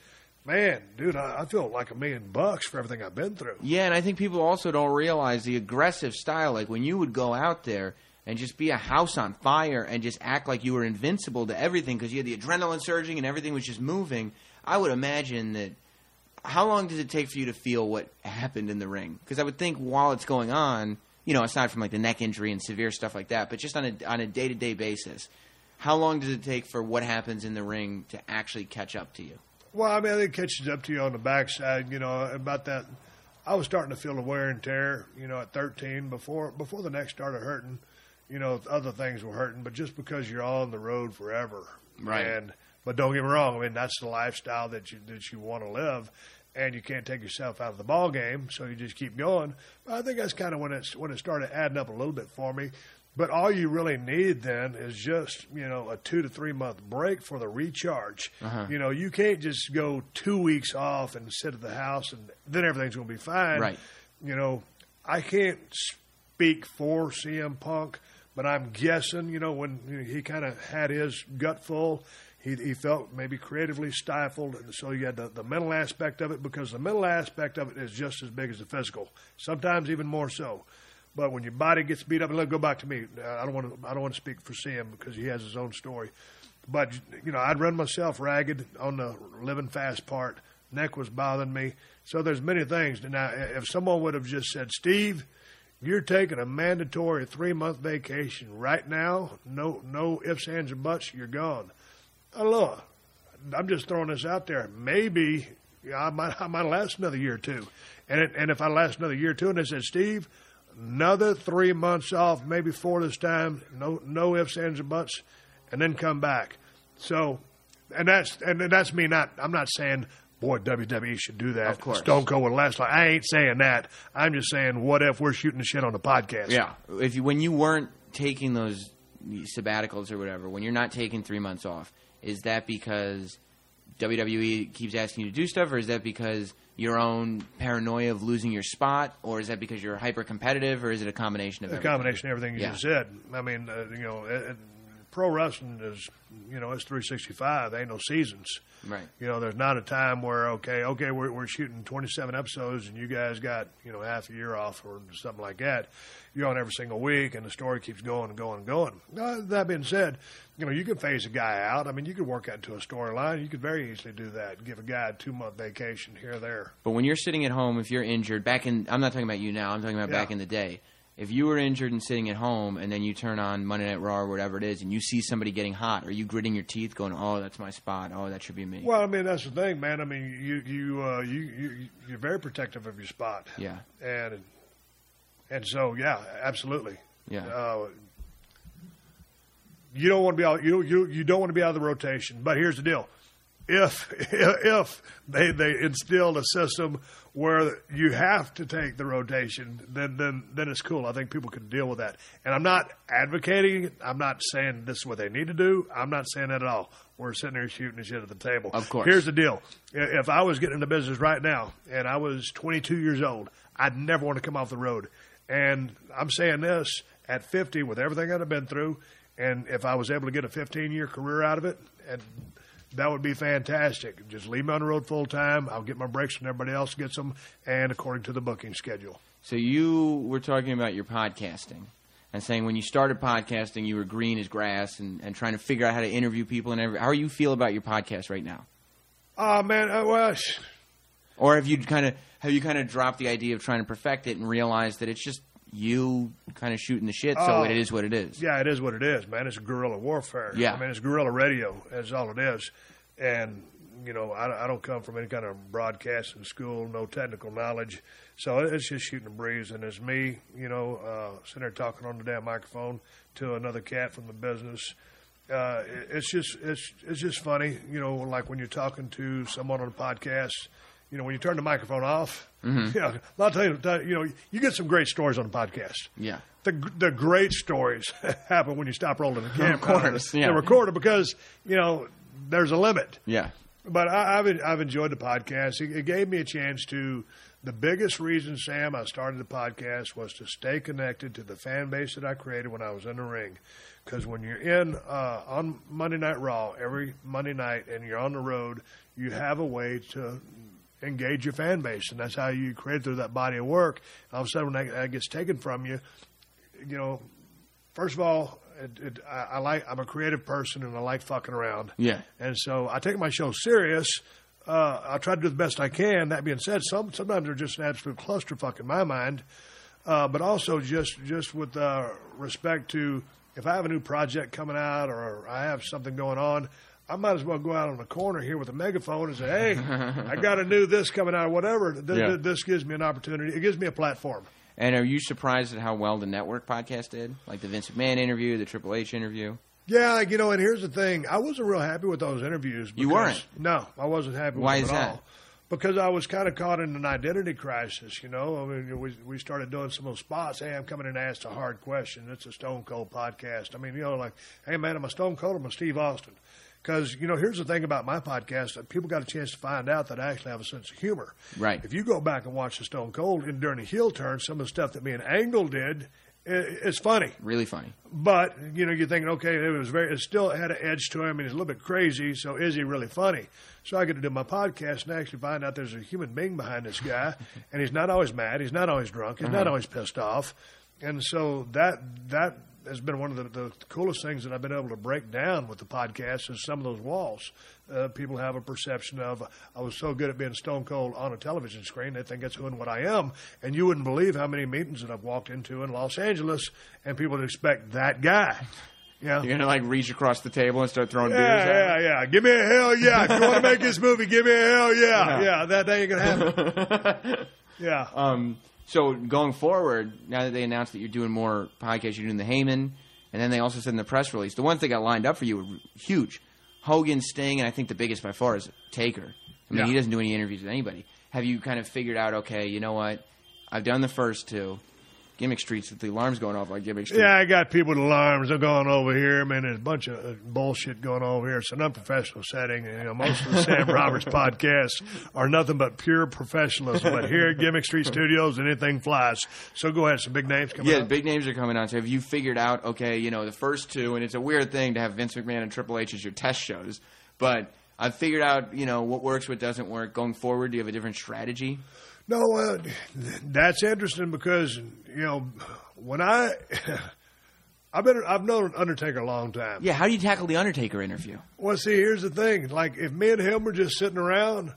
man, dude, I, I feel like a million bucks for everything I've been through. Yeah, and I think people also don't realize the aggressive style. Like when you would go out there and just be a house on fire and just act like you were invincible to everything because you had the adrenaline surging and everything was just moving. I would imagine that. How long does it take for you to feel what happened in the ring? Because I would think while it's going on, you know, aside from like the neck injury and severe stuff like that, but just on a on a day to day basis, how long does it take for what happens in the ring to actually catch up to you? Well, I mean, I think it catches up to you on the backside. You know, about that. I was starting to feel the wear and tear. You know, at 13, before before the neck started hurting. You know, other things were hurting, but just because you're on the road forever, Right. And but don't get me wrong. I mean, that's the lifestyle that you that you want to live, and you can't take yourself out of the ball game, so you just keep going. But I think that's kind of when it's when it started adding up a little bit for me. But all you really need then is just you know a two to three month break for the recharge. Uh-huh. You know, you can't just go two weeks off and sit at the house and then everything's going to be fine. Right. You know, I can't speak for CM Punk, but I'm guessing you know when he kind of had his gut full. He, he felt maybe creatively stifled, and so you had the, the mental aspect of it because the mental aspect of it is just as big as the physical, sometimes even more so. But when your body gets beat up, and let go back to me. I don't want to. I don't want to speak for Sam because he has his own story. But you know, I'd run myself ragged on the living fast part. Neck was bothering me. So there's many things. Now, if someone would have just said, "Steve, you're taking a mandatory three month vacation right now. No, no ifs, ands, or buts. You're gone." Look, I'm just throwing this out there. Maybe I might I might last another year or two, and it, and if I last another year or two, and they said, Steve, another three months off, maybe four this time, no no ifs, ands, or buts, and then come back. So, and that's and that's me. Not I'm not saying. Boy, WWE should do that. Of course. Stone Cold would last. Like, I ain't saying that. I'm just saying, what if we're shooting the shit on the podcast? Yeah, if you when you weren't taking those sabbaticals or whatever, when you're not taking three months off, is that because WWE keeps asking you to do stuff, or is that because your own paranoia of losing your spot, or is that because you're hyper competitive, or is it a combination of a everything? combination of everything you Yeah. just said. I mean, uh, you know, it, it- pro wrestling is, you know, it's 365. There ain't no seasons. Right. You know, there's not a time where okay, okay, we're we're shooting 27 episodes and you guys got you know half a year off or something like that. You're on every single week and the story keeps going and going and going. Uh, that being said, you know, you can phase a guy out. I mean, you could work out into a storyline. You could very easily do that. Give a guy a two month vacation here or there. But when you're sitting at home, if you're injured, back in I'm not talking about you now. I'm talking about Yeah. back in the day. If you were injured and sitting at home, and then you turn on Monday Night Raw or whatever it is, and you see somebody getting hot, are you gritting your teeth, going, "Oh, that's my spot. Oh, that should be me." Well, I mean, that's the thing, man. I mean, you you uh, you, you you're very protective of your spot. yeah, and and so yeah, absolutely. yeah. Uh, you don't want to be out. You you you don't want to be out of the rotation. But here's the deal: if if they they instilled a system where you have to take the rotation, then then then it's cool. I think people can deal with that. And I'm not advocating. I'm not saying this is what they need to do. I'm not saying that at all. We're sitting there shooting the shit at the table. Of course. Here's the deal: if I was getting into business right now and I was 22 years old, I'd never want to come off the road. And I'm saying this at 50 with everything that I've been through, and if I was able to get a 15 year career out of it, and that would be fantastic. Just leave me on the road full time. I'll get my breaks when everybody else gets them, and according to the booking schedule. So you were talking about your podcasting and saying when you started podcasting, you were green as grass and, and trying to figure out how to interview people and every, how do you feel about your podcast right now? Oh man, uh, I wish. Or have you kind of have you kind of dropped the idea of trying to perfect it and realized that it's just you kind of shooting the shit, so Oh. it is what it is. yeah, it is what it is, man. It's guerrilla warfare. Yeah. I mean, it's guerrilla radio. That's all it is. And you know, I, I don't come from any kind of broadcasting school, no technical knowledge, so it's just shooting the breeze. And it's me, you know, uh, sitting there talking on the damn microphone to another cat from the business. Uh, it- it's just it's it's just funny, you know, like when you're talking to someone on a podcast. You know, when you turn the microphone off, Mm-hmm. you know, a lot of times, you know, you get some great stories on the podcast Yeah. the the great stories happen when you stop rolling the camera. Of course, yeah. The recorder because you know there's a limit. Yeah. But I, I've I've enjoyed the podcast. It, it gave me a chance to. The biggest reason, Sam, I started the podcast was to stay connected to the fan base that I created when I was in the ring. Because when you're in uh, on Monday Night Raw every Monday night and you're on the road, you have a way to engage your fan base, and that's how you create through that body of work. All of a sudden, when that, that gets taken from you, you know, first of all, it, it, I, I like I'm a creative person and I like fucking around. Yeah. And so I take my show serious. Uh, I try to do the best I can. That being said, some sometimes they're just an absolute clusterfuck in my mind. Uh, but also just just with uh, respect to if I have a new project coming out or I have something going on, I might as well go out on the corner here with a megaphone and say, "Hey, I got a new this coming out, or whatever." Th- Yeah. th- This gives me an opportunity. It gives me a platform. And are you surprised at how well the network podcast did? Like the Vince McMahon interview, the Triple H interview? Yeah, you know, and here's the thing: I wasn't real happy with those interviews. You weren't? No, I wasn't happy. Why with is them at that? all. Because I was kind of caught in an identity crisis. You know, I mean, we we started doing some of those spots. Hey, I'm coming in to ask a hard question. It's a Stone Cold podcast. I mean, you know, like, hey man, I'm a Stone Cold or am a Steve Austin? Because you know, here's the thing about my podcast: that people got a chance to find out that I actually have a sense of humor. Right. If you go back and watch the Stone Cold and during the heel turn, some of the stuff that me and Angle did, it's funny. Really funny. But you know, you're thinking, okay, it was very, it still had an edge to him, and he's a little bit crazy. So is he really funny? So I get to do my podcast and actually find out there's a human being behind this guy, and he's not always mad, he's not always drunk, he's not uh-huh. always pissed off, and so that that has been one of the, the coolest things that I've been able to break down with the podcast is some of those walls. Uh, people have a perception of I was so good at being stone cold on a television screen, they think that's who and what I am. And you wouldn't believe how many meetings that I've walked into in Los Angeles, and people would expect that guy. Yeah. You're gonna like reach across the table and start throwing Yeah, beers at yeah, yeah. Give me a hell yeah. If you want to make this movie, give me a hell yeah. Yeah, that, that ain't going to happen. yeah. Um, so going forward, now that they announced that you're doing more podcasts, you're doing the Heyman, and then they also said in the press release, the ones that got lined up for you were huge. Hogan, Sting, and I think the biggest by far is Taker. I mean, Yeah. he doesn't do any interviews with anybody. Have you kind of figured out, okay, you know what? I've done the first two. Gimmick Streets with the alarms going off like Gimmick Street. Yeah, I got people with alarms. They're going over here. Man, there's a bunch of uh, bullshit going over here. It's an unprofessional setting. You know, most of the Sam Roberts podcasts are nothing but pure professionalism. But here at Gimmick Street Studios, anything flies. So go ahead. Some big names coming Yeah, up. big names are coming on. So have you figured out, okay, you know, the first two, and it's a weird thing to have Vince McMahon and Triple H as your test shows, but I've figured out, you know, what works, what doesn't work. Going forward, do you have a different strategy? No, uh, that's interesting because you know when I I've been I've known Undertaker a long time. Yeah, how do you tackle the Undertaker interview? Well, see, here's the thing: like if me and him were just sitting around,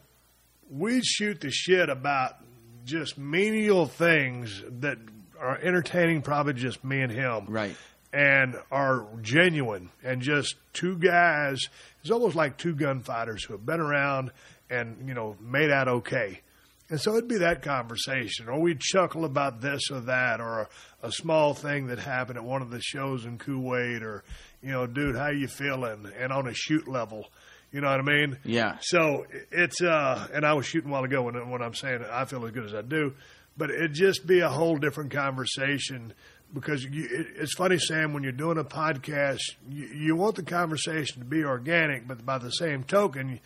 we'd shoot the shit about just menial things that are entertaining, probably just me and him, Right. and are genuine and just two guys. It's almost like two gunfighters who have been around and you know made out okay. And so it'd be that conversation, or we'd chuckle about this or that, or a, a small thing that happened at one of the shows in Kuwait, or you know, dude, how you feeling? And on a shoot level, you know what I mean? Yeah. So it's uh, and I was shooting a while ago when when I'm saying I feel as good as I do, but it'd just be a whole different conversation because you, it, it's funny, Sam, when you're doing a podcast, you, you want the conversation to be organic, but by the same token,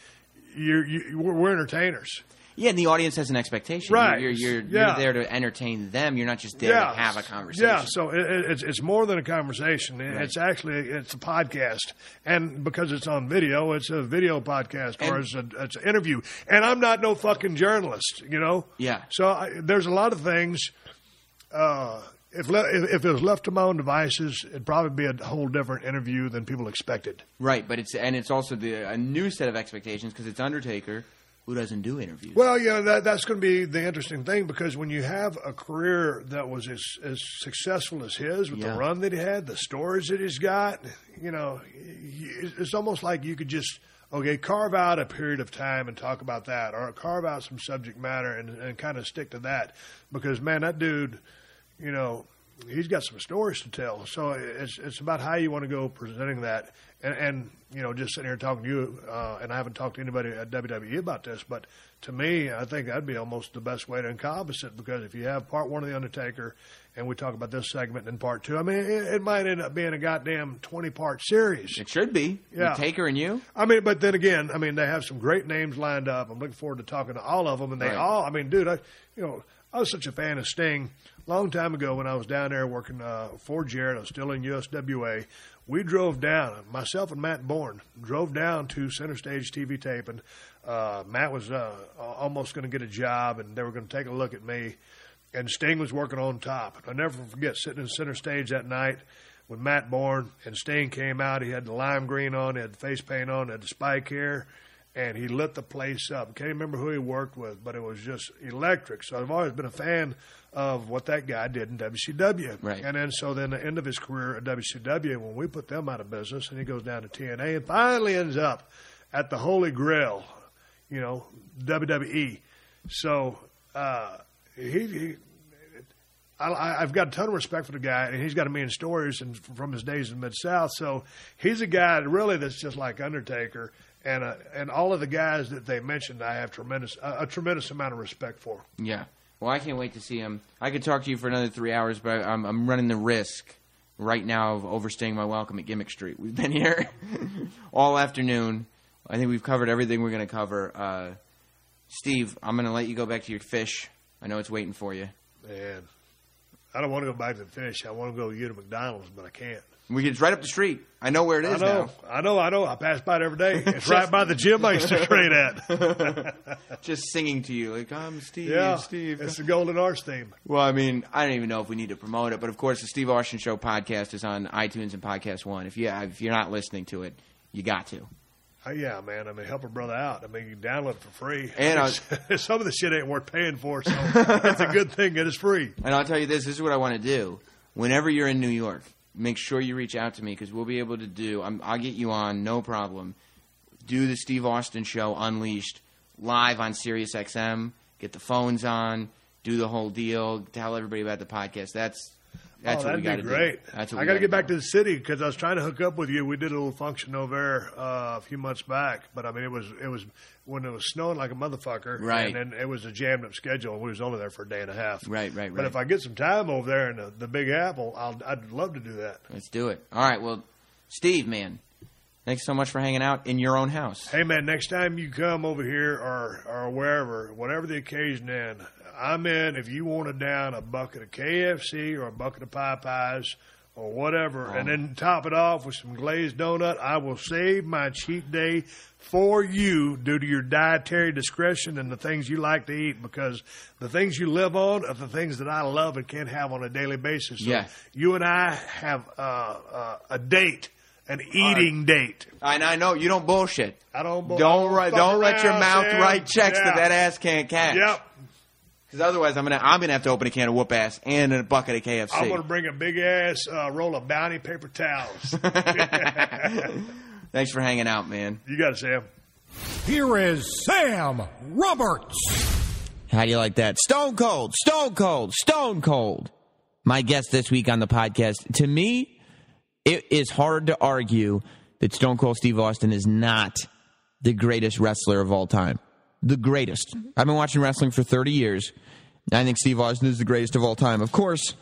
you're, you, we're, we're entertainers. Yeah, and the audience has an expectation. Right. You're, you're, you're, Yeah. you're there to entertain them. You're not just there to have a conversation. Yeah, so it, it- it's it's more than a conversation. It- It's actually it's a podcast, and because it's on video, it's a video podcast or it's, a, it's an interview. And I'm not no fucking journalist, you know. Yeah. So I, there's a lot of things. Uh, if, le- if if it was left to my own devices, it'd probably be a whole different interview than people expected. Right, but it's and it's also the a new set of expectations because it's Undertaker who doesn't do interviews. Well, yeah, that, that's going to be the interesting thing because when you have a career that was as, as successful as his, with Yeah. the run that he had, the stories that he's got, you know, it's almost like you could just okay carve out a period of time and talk about that, or carve out some subject matter and, and kind of stick to that because man, that dude, you know. He's got some stories to tell, so it's it's about how you want to go presenting that, and, and you know, just sitting here talking to you, uh, and I haven't talked to anybody at WWE about this, but to me, I think that'd be almost the best way to encompass it because if you have part one of the Undertaker, and we talk about this segment in part two, I mean, it, it might end up being a goddamn twenty part series. it should be. Yeah. Taker and you. I mean, but then again, I mean, they have some great names lined up. I'm looking forward to talking to all of them, and they Right. all. I mean, dude, I, you know, I was such a fan of Sting. Long time ago, when I was down there working uh, for Jarrett, I was still in USWA. We drove down, myself and Matt Borne drove down to Center Stage TV taping. Uh, Matt was uh, almost going to get a job, and they were going to take a look at me. And Sting was working on top. I never forget sitting in Center Stage that night when Matt Borne, and Sting came out. He had the lime green on, he had the face paint on, he had the spike hair, and he lit the place up. Can't remember who he worked with, but it was just electric. So I've always been a fan of what that guy did in WCW. Right. And then so then the end of his career at WCW, when we put them out of business, and he goes down to TNA, and finally ends up at the Holy Grail, you know, WWE. So uh, he. he I, I've got a ton of respect for the guy, and he's got a million stories and from his days in Mid South. So he's a guy that really that's just like Undertaker, and uh, and all of the guys that they mentioned, I have tremendous a, a tremendous amount of respect for. Yeah. Well, I can't wait to see him. I could talk to you for another three hours, but I'm, I'm running the risk right now of overstaying my welcome at Gimmick Street. We've been here all afternoon. I think we've covered everything we're going to cover. Uh, Steve, I'm going to let you go back to your fish. I know it's waiting for you. Man, I don't want to go back to the fish. I want to go eat at McDonald's, but I can't. We it's right up the street. I know where it is I know, now. I know, I know. I pass by it every day. It's right by the gym I used to train at. Just singing to you like I'm Steve. yeah, Steve. it's the Golden Arch theme. Well, I mean, I don't even know if we need to promote it, but of course, the Steve Austin Show podcast is on iTunes and Podcast One. If you if you're not listening to it, you got to. Uh, yeah, man. I mean, help a brother out. I mean, you can download it for free. And I some of the shit ain't worth paying for, so it's a good thing it is free. And I'll tell you this: this is what I want to do. Whenever you're in New York, make sure you reach out to me because we'll be able to do. I'm, I'll get you on, no problem. Do the Steve Austin Show Unleashed live on Sirius XM. Get the phones on. Do the whole deal. Tell everybody about the podcast. That's That's oh, what that'd got be great. do. That's what I got to gotta get back do. to the city because I was trying to hook up with you. We did a little function over there uh, a few months back, but I mean, it was it was when it was snowing like a motherfucker, Right. And then it was a jammed up schedule, and we was only there for a day and a half. Right, right, But if I get some time over there in the, the Big Apple, I'll, I'd love to do that. Let's do it. All right. Well, Steve, man, thanks so much for hanging out in your own house. Hey man, next time you come over here or or wherever, whatever the occasion, in I'm in. If you want to down a bucket of KFC or a bucket of Popeyes or whatever, and then top it off with some glazed donut, I will save my cheat day for you due to your dietary discretion and the things you like to eat because the things you live on are the things that I love and can't have on a daily basis. So Yeah. you and I have uh, uh, a date, an eating date. And I know you don't bullshit. I don't. I Don't don't let your mouth write checks Yeah. that that ass can't cash. Yep. Because otherwise, I'm gonna I'm gonna have to open a can of whoop ass and a bucket of KFC. I'm going to bring a big ass uh, roll of Bounty paper towels. Thanks for hanging out, man. you got it, Sam. Here is Sam Roberts. How do you like that? Stone cold, stone cold, stone cold. My guest this week on the podcast. To me, it is hard to argue that Stone Cold Steve Austin is not the greatest wrestler of all time. The greatest. Mm-hmm. I've been watching wrestling for 30 years. I think Steve Austin is the greatest of all time. Of course,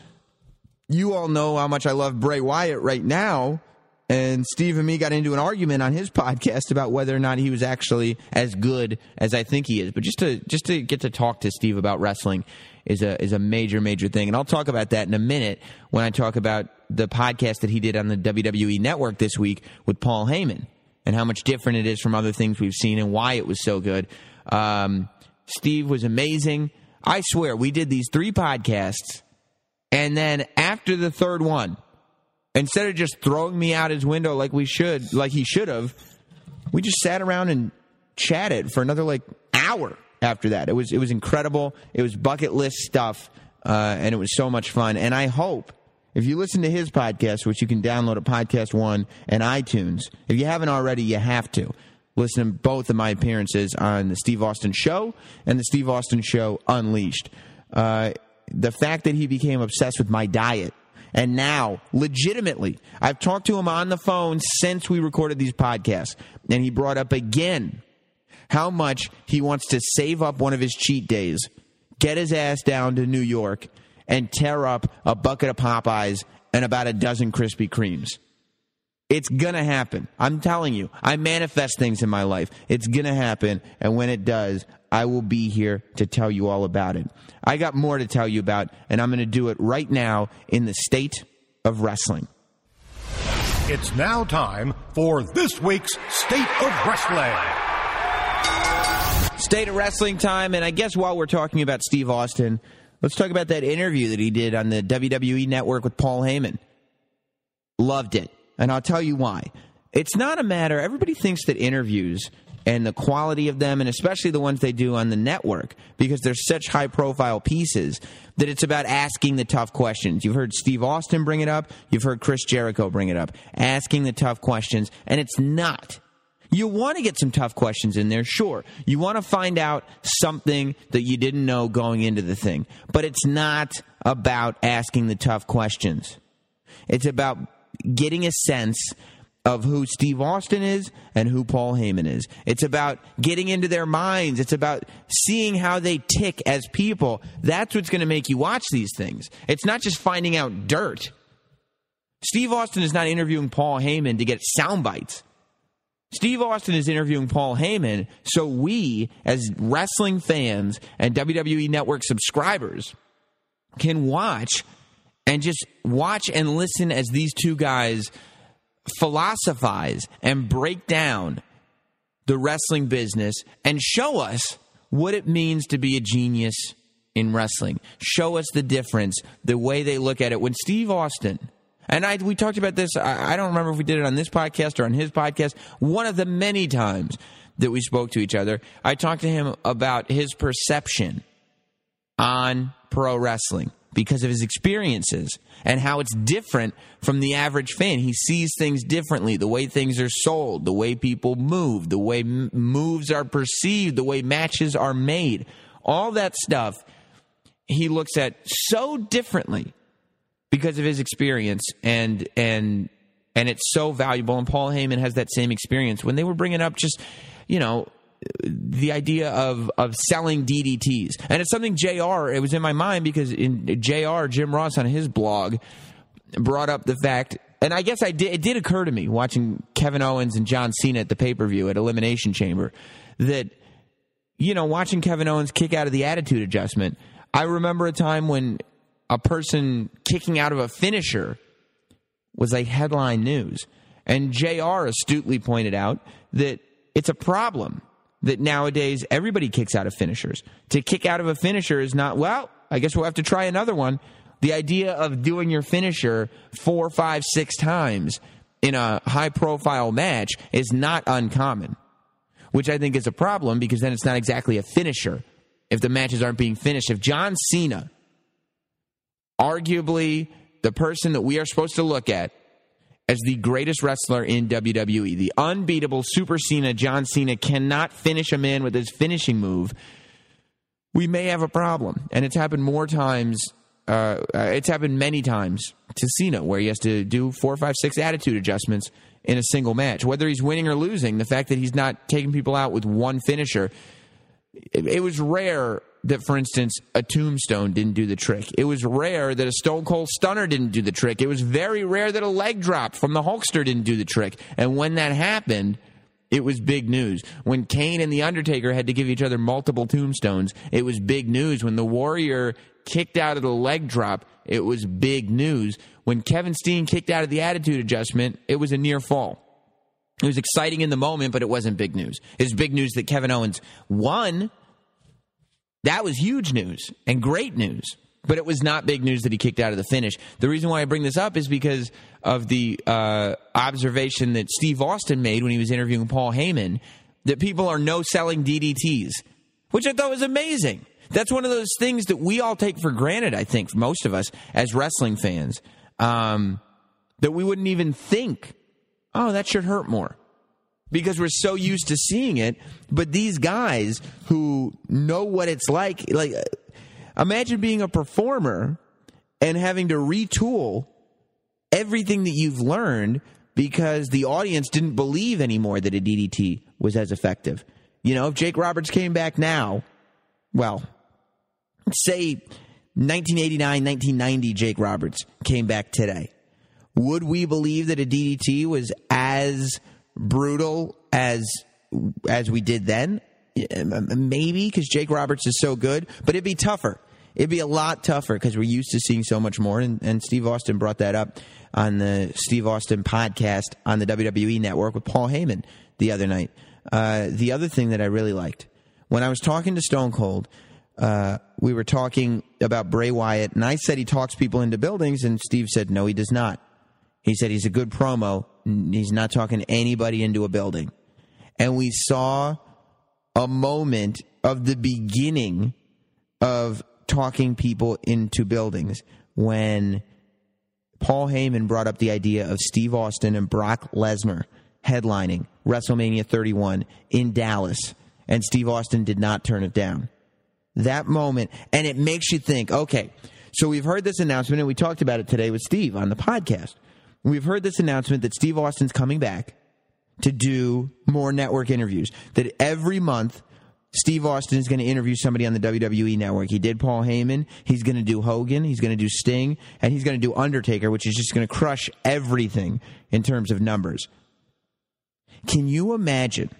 you all know how much I love Bray Wyatt right now. And Steve and me got into an argument on his podcast about whether or not he was actually as good as I think he is. But just to just to get to talk to Steve about wrestling is a is a major major thing. And I'll talk about that in a minute when I talk about the podcast that he did on the WWE network this week with Paul Heyman and how much different it is from other things we've seen and why it was so good. Um, Steve was amazing. I swear, we did these three podcasts, and then after the third one, instead of just throwing me out his window like we should, like he should have, we just sat around and chatted for another like hour after that. It was it was incredible. It was bucket list stuff, uh, and it was so much fun. And I hope if you listen to his podcast, which you can download at Podcast One and iTunes, if you haven't already, you have to listen to both of my appearances on the Steve Austin Show and the Steve Austin Show Unleashed. Uh, the fact that he became obsessed with my diet. And now, legitimately, I've talked to him on the phone since we recorded these podcasts, and he brought up again how much he wants to save up one of his cheat days, get his ass down to New York, and tear up a bucket of Popeyes and about a dozen Krispy Kremes. It's gonna happen. I'm telling you. I manifest things in my life. It's gonna happen, and when it does, I will be here to tell you all about it. I got more to tell you about, and I'm gonna do it right now in the state of wrestling. It's now time for this week's State of Wrestling. State of wrestling time, and I guess while we're talking about Steve Austin, let's talk about that interview that he did on the WWE network with Paul Heyman. Loved it. And I'll tell you why. It's not a matter, everybody thinks that interviews and the quality of them, and especially the ones they do on the network, because they're such high profile pieces, that it's about asking the tough questions. You've heard Steve Austin bring it up, you've heard Chris Jericho bring it up, asking the tough questions, and it's not. You want to get some tough questions in there, sure. You want to find out something that you didn't know going into the thing, but it's not about asking the tough questions. It's about getting a sense of who Steve Austin is and who Paul Heyman is. It's about getting into their minds. It's about seeing how they tick as people. That's what's going to make you watch these things. It's not just finding out dirt. Steve Austin is not interviewing Paul Heyman to get sound bites. Steve Austin is interviewing Paul Heyman so we, as wrestling fans and WWE Network subscribers, can watch and just watch and listen as these two guys philosophize and break down the wrestling business and show us what it means to be a genius in wrestling. Show us the difference, the way they look at it. When Steve Austin, and I, we talked about this, I, I don't remember if we did it on this podcast or on his podcast, one of the many times that we spoke to each other, I talked to him about his perception on pro wrestling because of his experiences and how it's different from the average fan. He sees things differently, the way things are sold, the way people move, the way m- moves are perceived, the way matches are made. All that stuff he looks at so differently because of his experience and and and it's so valuable. And Paul Heyman has that same experience. When they were bringing up just, you know, the idea of of selling DDTs, and it's something JR. It was in my mind because in JR. Jim Ross on his blog brought up the fact, and I guess I did. It did occur to me watching Kevin Owens and John Cena at the pay per view at Elimination Chamber that you know watching Kevin Owens kick out of the Attitude Adjustment. I remember a time when a person kicking out of a finisher was like headline news. And JR astutely pointed out that it's a problem that nowadays everybody kicks out of finishers. To kick out of a finisher is not, well, I guess we'll have to try another one. The idea of doing your finisher four, five, six times in a high profile match is not uncommon, which I think is a problem because then it's not exactly a finisher if the matches aren't being finished. If John Cena, arguably the person that we are supposed to look at as the greatest wrestler in WWE. The unbeatable Super Cena, John Cena, cannot finish a man with his finishing move. We may have a problem. And it's happened more times. Uh, it's happened many times to Cena, where he has to do four, five, six attitude adjustments in a single match. Whether he's winning or losing, the fact that he's not taking people out with one finisher, it, it was rare that, for instance, a tombstone didn't do the trick. It was rare that a Stone Cold Stunner didn't do the trick. It was very rare that a leg drop from the Hulkster didn't do the trick. And when that happened, it was big news. When Kane and The Undertaker had to give each other multiple tombstones, it was big news. When the Warrior kicked out of the leg drop, it was big news. When Kevin Steen kicked out of the attitude adjustment, it was a near fall. It was exciting in the moment, but it wasn't big news. It was big news that Kevin Owens won that was huge news and great news. But it was not big news that he kicked out of the finish. The reason why I bring this up is because of the uh, observation that Steve Austin made when he was interviewing Paul Heyman that people are no selling DDTs, which I thought was amazing. That's one of those things that we all take for granted, I think, most of us as wrestling fans, um, that we wouldn't even think, oh, that should hurt more because we're so used to seeing it. But these guys who know what it's like, like, uh, imagine being a performer and having to retool everything that you've learned because the audience didn't believe anymore that a DDT was as effective. You know, if Jake Roberts came back now, well, say 1989, 1990 Jake Roberts came back today, would we believe that a DDT was as brutal as as we did then? Maybe because Jake Roberts is so good, but it'd be tougher. It'd be a lot tougher because we're used to seeing so much more. And, and Steve Austin brought that up on the Steve Austin podcast on the WWE Network with Paul Heyman the other night. Uh, the other thing that I really liked when I was talking to Stone Cold, uh, we were talking about Bray Wyatt, and I said he talks people into buildings, and Steve said no, he does not. He said he's a good promo. He's not talking anybody into a building. And we saw a moment of the beginning of talking people into buildings when Paul Heyman brought up the idea of Steve Austin and Brock Lesnar headlining WrestleMania 31 in Dallas, and Steve Austin did not turn it down. That moment, and it makes you think okay, so we've heard this announcement, and we talked about it today with Steve on the podcast. We've heard this announcement that Steve Austin's coming back to do more network interviews. That every month, Steve Austin is going to interview somebody on the WWE network. He did Paul Heyman. He's going to do Hogan. He's going to do Sting. And he's going to do Undertaker, which is just going to crush everything in terms of numbers. Can you imagine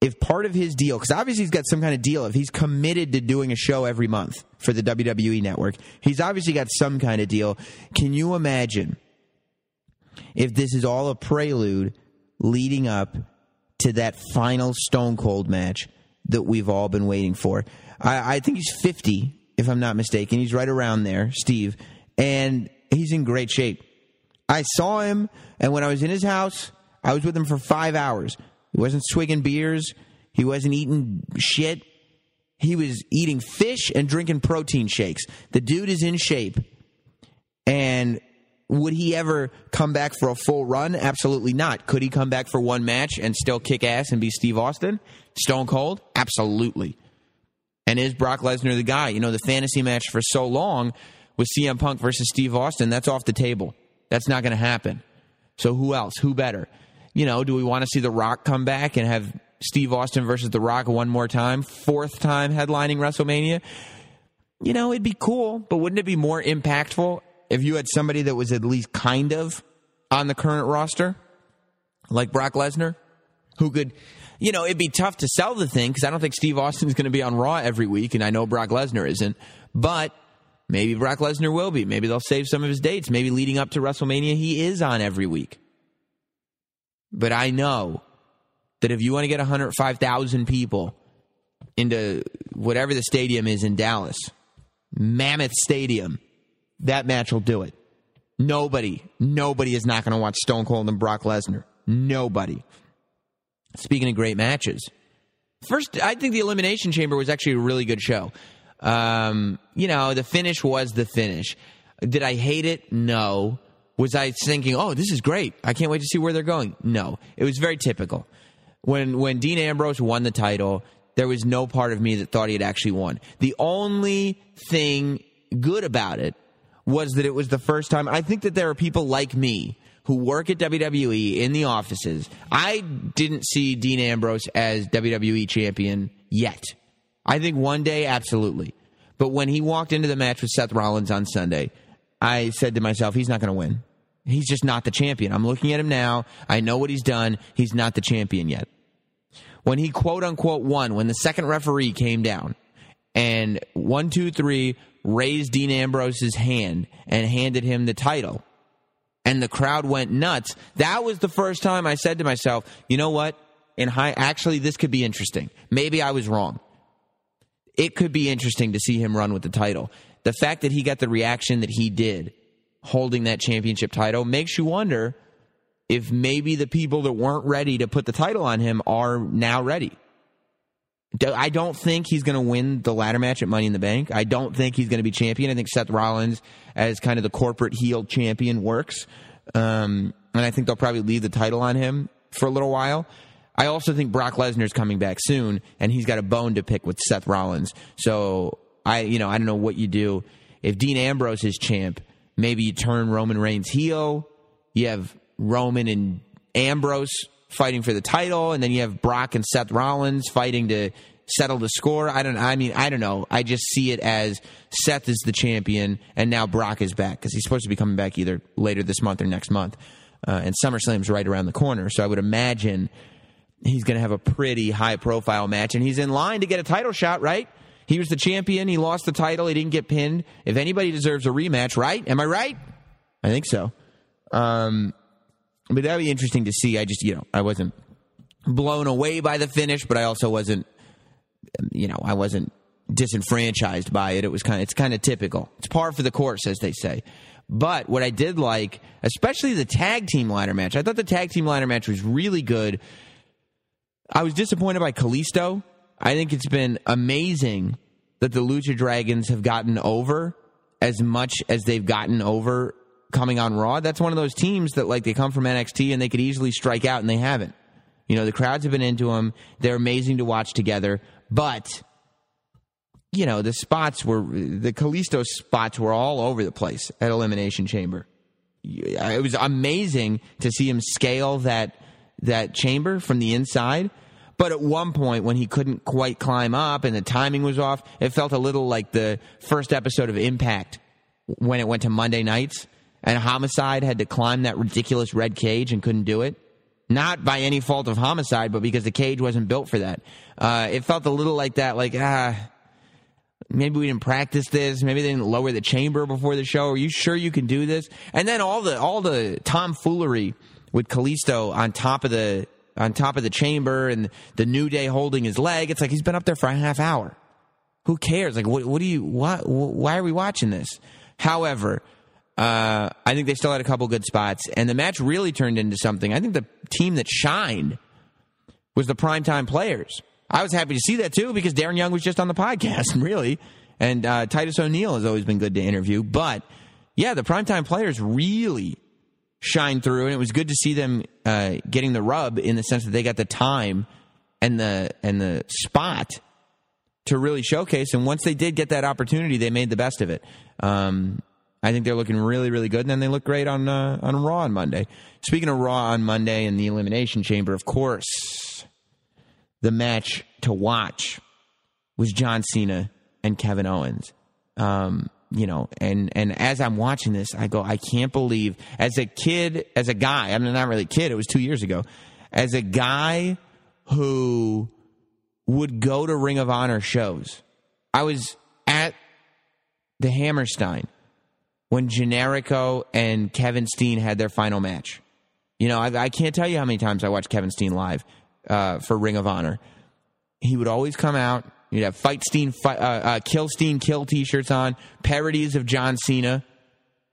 if part of his deal, because obviously he's got some kind of deal, if he's committed to doing a show every month for the WWE network, he's obviously got some kind of deal. Can you imagine if this is all a prelude leading up to that final Stone Cold match that we've all been waiting for. I, I, think he's 50, if I'm not mistaken. He's right around there, Steve, and he's in great shape. I saw him, and when I was in his house, I was with him for five hours. He wasn't swigging beers, he wasn't eating shit. He was eating fish and drinking protein shakes. The dude is in shape. And would he ever come back for a full run? Absolutely not. Could he come back for one match and still kick ass and be Steve Austin? Stone Cold? Absolutely. And is Brock Lesnar the guy? You know, the fantasy match for so long with CM Punk versus Steve Austin. That's off the table. That's not going to happen. So who else? Who better? You know, do we want to see The Rock come back and have Steve Austin versus The Rock one more time, fourth time headlining WrestleMania? You know, it'd be cool, but wouldn't it be more impactful if you had somebody that was at least kind of on the current roster, like Brock Lesnar, who could, you know, it'd be tough to sell the thing because I don't think Steve Austin's going to be on Raw every week, and I know Brock Lesnar isn't, but maybe Brock Lesnar will be. Maybe they'll save some of his dates. Maybe leading up to WrestleMania, he is on every week. But I know that if you want to get 105,000 people into whatever the stadium is in Dallas, Mammoth Stadium, that match will do it. Nobody, nobody is not going to watch Stone Cold and Brock Lesnar. Nobody. Speaking of great matches, first, I think the Elimination Chamber was actually a really good show. Um, you know, the finish was the finish. Did I hate it? No. Was I thinking, oh, this is great. I can't wait to see where they're going? No. It was very typical. When when Dean Ambrose won the title, there was no part of me that thought he had actually won. The only thing good about it was that it was the first time. I think that there are people like me who work at WWE in the offices. I didn't see Dean Ambrose as WWE champion yet. I think one day, absolutely. But when he walked into the match with Seth Rollins on Sunday, I said to myself, he's not going to win. He's just not the champion. I'm looking at him now. I know what he's done. He's not the champion yet. When he quote unquote won, when the second referee came down and one, two, three raised Dean Ambrose's hand and handed him the title, and the crowd went nuts. That was the first time I said to myself, you know what? In high, actually, this could be interesting. Maybe I was wrong. It could be interesting to see him run with the title. The fact that he got the reaction that he did holding that championship title makes you wonder if maybe the people that weren't ready to put the title on him are now ready. I don't think he's going to win the ladder match at Money in the Bank. I don't think he's going to be champion. I think Seth Rollins, as kind of the corporate heel champion, works. Um, and I think they'll probably leave the title on him for a little while. I also think Brock Lesnar's coming back soon, and he's got a bone to pick with Seth Rollins. So I, you know, I don't know what you do if Dean Ambrose is champ. Maybe you turn Roman Reigns heel. You have Roman and Ambrose fighting for the title, and then you have Brock and Seth Rollins fighting to settle the score. I don't. I mean, I don't know. I just see it as Seth is the champion, and now Brock is back because he's supposed to be coming back either later this month or next month. Uh, and SummerSlam's right around the corner, so I would imagine he's going to have a pretty high profile match, and he's in line to get a title shot. Right? He was the champion. He lost the title. He didn't get pinned. If anybody deserves a rematch, right? Am I right? I think so. Um, but that'd be interesting to see. I just, you know, I wasn't blown away by the finish, but I also wasn't, you know, I wasn't disenfranchised by it. It was kind of, it's kind of typical. It's par for the course, as they say. But what I did like, especially the tag team ladder match, I thought the tag team ladder match was really good. I was disappointed by Kalisto. I think it's been amazing that the Lucha Dragons have gotten over as much as they've gotten over coming on Raw. That's one of those teams that like they come from NXT and they could easily strike out and they haven't. You know, the crowds have been into them. They're amazing to watch together, but you know, the spots were the Kalisto spots were all over the place at Elimination Chamber. It was amazing to see him scale that that chamber from the inside. But at one point, when he couldn't quite climb up and the timing was off, it felt a little like the first episode of Impact when it went to Monday nights and Homicide had to climb that ridiculous red cage and couldn't do it. Not by any fault of Homicide, but because the cage wasn't built for that. Uh, it felt a little like that, like, ah, maybe we didn't practice this. Maybe they didn't lower the chamber before the show. Are you sure you can do this? And then all the, all the tomfoolery with Kalisto on top of the, on top of the chamber and the New Day holding his leg. It's like he's been up there for a half hour. Who cares? Like, what, what do you, what, why are we watching this? However, uh, I think they still had a couple good spots, and the match really turned into something. I think the team that shined was the primetime players. I was happy to see that too because Darren Young was just on the podcast, really, and uh, Titus O'Neil has always been good to interview. But yeah, the primetime players really shined through, and it was good to see them uh, getting the rub in the sense that they got the time and the and the spot to really showcase. And once they did get that opportunity, they made the best of it. Um, I think they're looking really, really good, and then they look great on uh, on Raw on Monday. Speaking of Raw on Monday and the Elimination Chamber, of course, the match to watch was John Cena and Kevin Owens. Um, you know, and and as I'm watching this, I go, I can't believe. As a kid, as a guy, I'm not really a kid. It was two years ago. As a guy who would go to Ring of Honor shows, I was at the Hammerstein when Generico and Kevin Steen had their final match. You know, I, I can't tell you how many times I watched Kevin Steen live uh, for Ring of Honor. He would always come out. You'd have Fight Steen, fight, uh, uh, Kill Steen, Kill t shirts on, parodies of John Cena,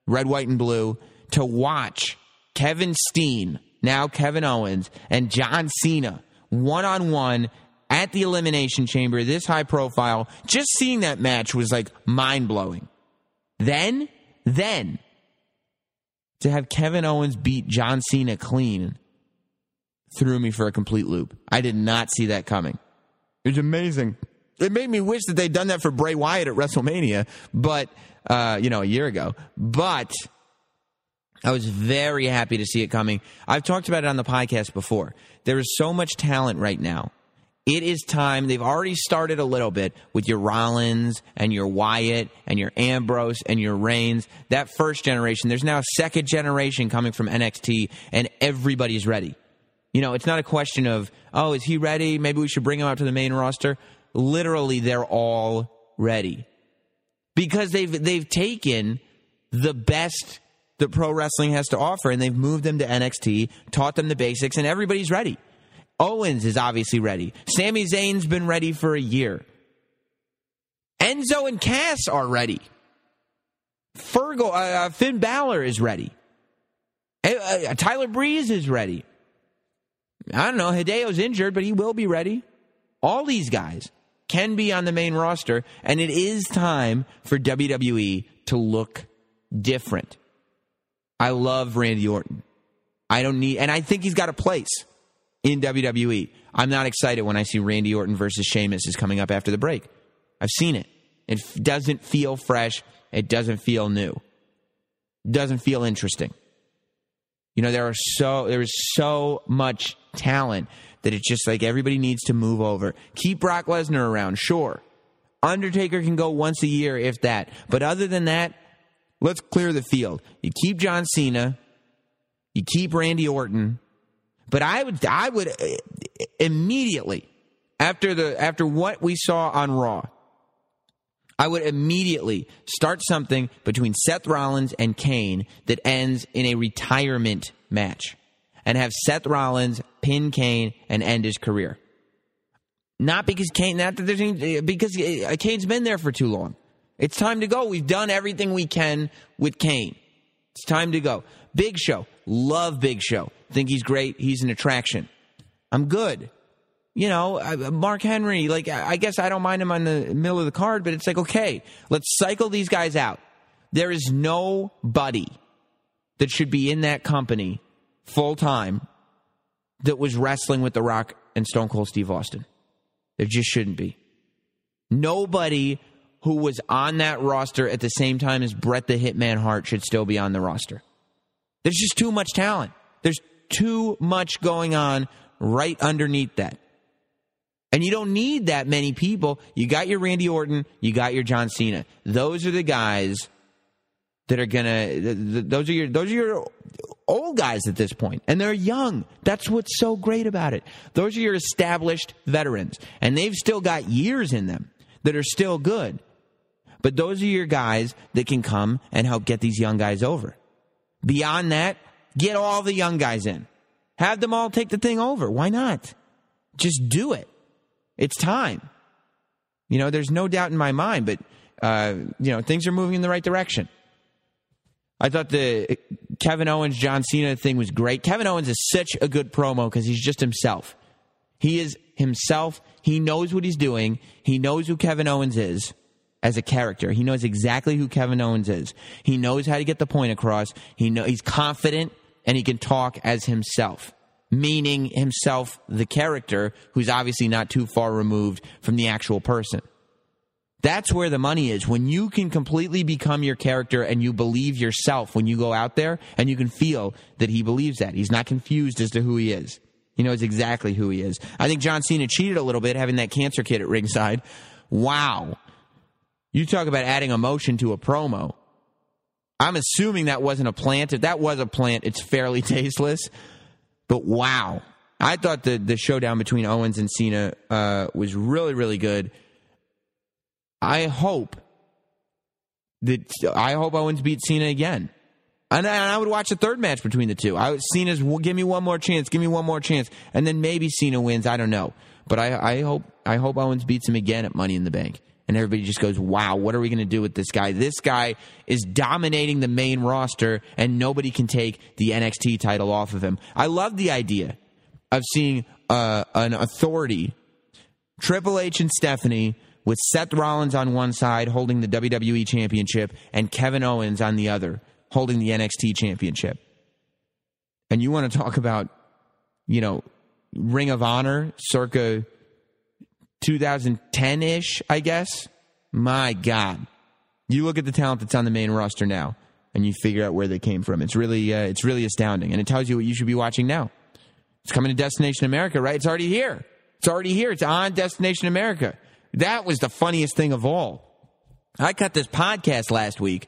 red, white, and blue, to watch Kevin Steen, now Kevin Owens, and John Cena one on one at the Elimination Chamber, this high profile. Just seeing that match was like mind blowing. Then then, to have Kevin Owens beat John Cena clean threw me for a complete loop. I did not see that coming. It was amazing. It made me wish that they'd done that for Bray Wyatt at WrestleMania, but uh, you know, a year ago. But I was very happy to see it coming. I've talked about it on the podcast before. There is so much talent right now it is time. They've already started a little bit with your Rollins and your Wyatt and your Ambrose and your Reigns. That first generation. There's now a second generation coming from NXT, and everybody's ready. You know, it's not a question of, oh, is he ready? Maybe we should bring him out to the main roster. Literally, they're all ready because they've they've taken the best that pro wrestling has to offer and they've moved them to NXT, taught them the basics, and everybody's ready. Owens is obviously ready. Sami Zayn's been ready for a year. Enzo and Cass are ready. Fergal, uh, uh Finn Balor is ready. Uh, uh, Tyler Breeze is ready. I don't know. Hideo's injured, but he will be ready. All these guys can be on the main roster, and it is time for WWE to look different. I love Randy Orton. I don't need, and I think he's got a place in WWE. I'm not excited when I see Randy Orton versus Sheamus is coming up after the break. I've seen it. It doesn't feel fresh. It doesn't feel new. It doesn't feel interesting. You know, there are so there is so much talent that it's just like everybody needs to move over. Keep Brock Lesnar around, sure. Undertaker can go once a year, if that. But other than that, let's clear the field. You keep John Cena, you keep Randy Orton, but I would I would uh, immediately after the after what we saw on Raw, I would immediately start something between Seth Rollins and Kane that ends in a retirement match and have Seth Rollins pin Kane and end his career. Not because Kane, not that there's any, because uh, Kane's been there for too long. It's time to go. We've done everything we can with Kane. It's time to go. Big Show. Love Big Show. Think he's great. He's an attraction. I'm good. You know, Mark Henry, like, I guess I don't mind him on the middle of the card, but it's like, okay, let's cycle these guys out. There is nobody that should be in that company full time that was wrestling with The Rock and Stone Cold Steve Austin. There just shouldn't be. Nobody who was on that roster at the same time as Bret the Hitman Hart should still be on the roster. There's just too much talent. There's too much going on right underneath that. And you don't need that many people. You got your Randy Orton, you got your John Cena. Those are the guys that are gonna. Those are your. Those are your old guys at this point, and they're young. That's what's so great about it. Those are your established veterans, and they've still got years in them that are still good. But those are your guys that can come and help get these young guys over. Beyond that, get all the young guys in. Have them all take the thing over. Why not? Just do it. It's time. You know, there's no doubt in my mind, but, uh, you know, things are moving in the right direction. I thought the Kevin Owens, John Cena thing was great. Kevin Owens is such a good promo because he's just himself. He is himself. He knows what he's doing. He knows who Kevin Owens is as a character. He knows exactly who Kevin Owens is. He knows how to get the point across. He know he's confident and he can talk as himself, meaning himself the character who's obviously not too far removed from the actual person. That's where the money is. When you can completely become your character and you believe yourself when you go out there and you can feel that he believes that. He's not confused as to who he is. He knows exactly who he is. I think John Cena cheated a little bit having that cancer kit at ringside. Wow. You talk about adding emotion to a promo. I'm assuming that wasn't a plant. If that was a plant, it's fairly tasteless. But wow. I thought the, the showdown between Owens and Cena uh, was really, really good. I hope that I hope Owens beats Cena again. And I would watch a third match between the two. I Cena's well, give me one more chance, give me one more chance, and then maybe Cena wins. I don't know, but I, I hope I hope Owens beats him again at Money in the Bank, and everybody just goes, "Wow, what are we going to do with this guy? This guy is dominating the main roster, and nobody can take the NXT title off of him." I love the idea of seeing uh, an authority, Triple H and Stephanie with Seth Rollins on one side holding the WWE Championship and Kevin Owens on the other holding the NXT Championship. And you want to talk about, you know, Ring of Honor circa 2010 ish, I guess? My God. You look at the talent that's on the main roster now and you figure out where they came from. It's really, uh, it's really astounding. And it tells you what you should be watching now. It's coming to Destination America, right? It's already here. It's already here. It's on Destination America. That was the funniest thing of all. I cut this podcast last week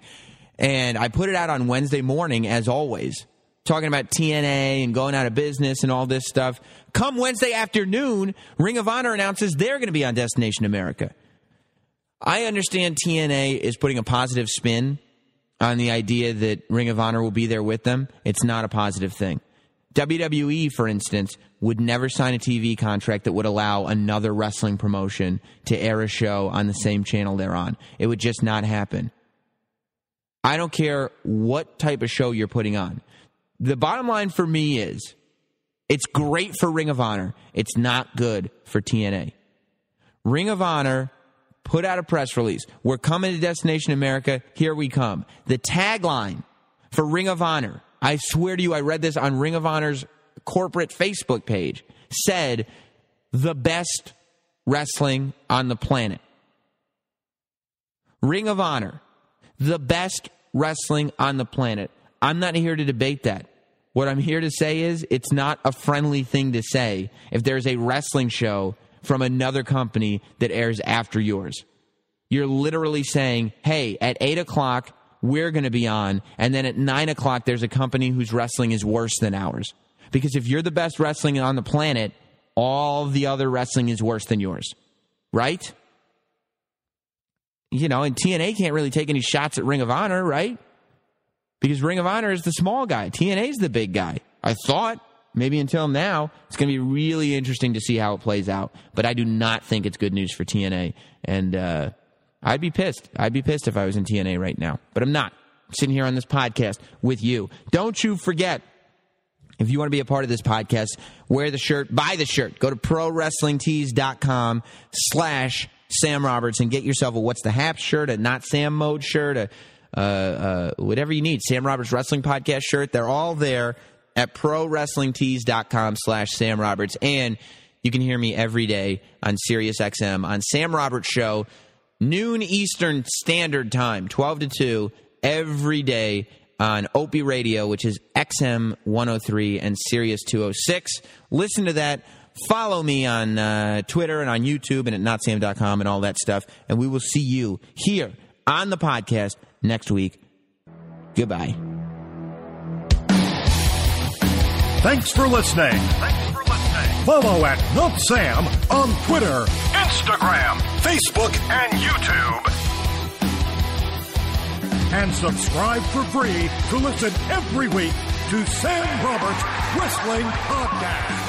and I put it out on Wednesday morning, as always, talking about TNA and going out of business and all this stuff. Come Wednesday afternoon, Ring of Honor announces they're going to be on Destination America. I understand TNA is putting a positive spin on the idea that Ring of Honor will be there with them. It's not a positive thing. WWE, for instance, would never sign a TV contract that would allow another wrestling promotion to air a show on the same channel they're on. It would just not happen. I don't care what type of show you're putting on. The bottom line for me is it's great for Ring of Honor. It's not good for TNA. Ring of Honor put out a press release. We're coming to Destination America. Here we come. The tagline for Ring of Honor, I swear to you, I read this on Ring of Honor's corporate Facebook page, said the best wrestling on the planet. Ring of Honor the best wrestling on the planet. I'm not here to debate that. What I'm here to say is it's not a friendly thing to say if there's a wrestling show from another company that airs after yours. You're literally saying, hey, at 8 o'clock, we're going to be on. And then at 9 o'clock, there's a company whose wrestling is worse than ours. Because if you're the best wrestling on the planet, all the other wrestling is worse than yours. Right? you know, and TNA can't really take any shots at Ring of Honor, right? Because Ring of Honor is the small guy. TNA is the big guy. I thought maybe until now. It's going to be really interesting to see how it plays out. But I do not think it's good news for TNA. And uh, I'd be pissed. I'd be pissed if I was in TNA right now. But I'm not. I'm sitting here on this podcast with you. Don't you forget. If you want to be a part of this podcast, wear the shirt, buy the shirt. Go to prowrestlingtees.com slash Sam Roberts and get yourself a What's the Hap shirt, a Not Sam Mode shirt, a uh, uh, whatever you need. Sam Roberts Wrestling Podcast shirt. They're all there at prowrestlingtees.com slash Sam Roberts. And you can hear me every day on SiriusXM on Sam Roberts Show, noon Eastern Standard Time, 12 to 2, every day on Opie Radio, which is XM 103 and Sirius 206. Listen to that Follow me on uh, Twitter and on YouTube and at notsam.com and all that stuff. And we will see you here on the podcast next week. Goodbye. Thanks for listening. Thanks for listening. Follow at Not Sam on Twitter, Instagram, Facebook, and YouTube. And subscribe for free to listen every week to Sam Roberts Wrestling Podcast.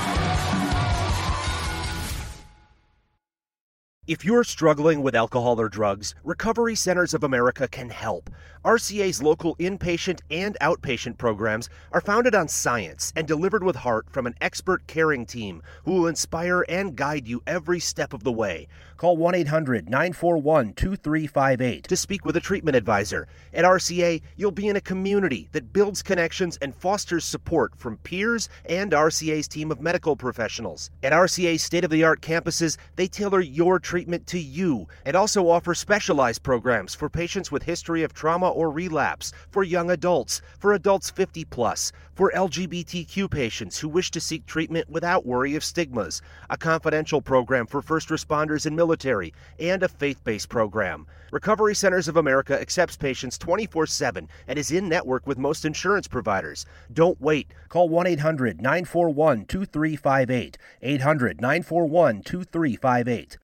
If you're struggling with alcohol or drugs, Recovery Centers of America can help. RCA's local inpatient and outpatient programs are founded on science and delivered with heart from an expert caring team who will inspire and guide you every step of the way. Call 1 800 941 2358 to speak with a treatment advisor. At RCA, you'll be in a community that builds connections and fosters support from peers and RCA's team of medical professionals. At RCA's state of the art campuses, they tailor your treatment to you and also offer specialized programs for patients with history of trauma or relapse, for young adults, for adults 50 plus, for LGBTQ patients who wish to seek treatment without worry of stigmas, a confidential program for first responders and military, and a faith-based program. Recovery Centers of America accepts patients 24/7 and is in network with most insurance providers. Don't wait. Call 1-800-941-2358. 800-941-2358.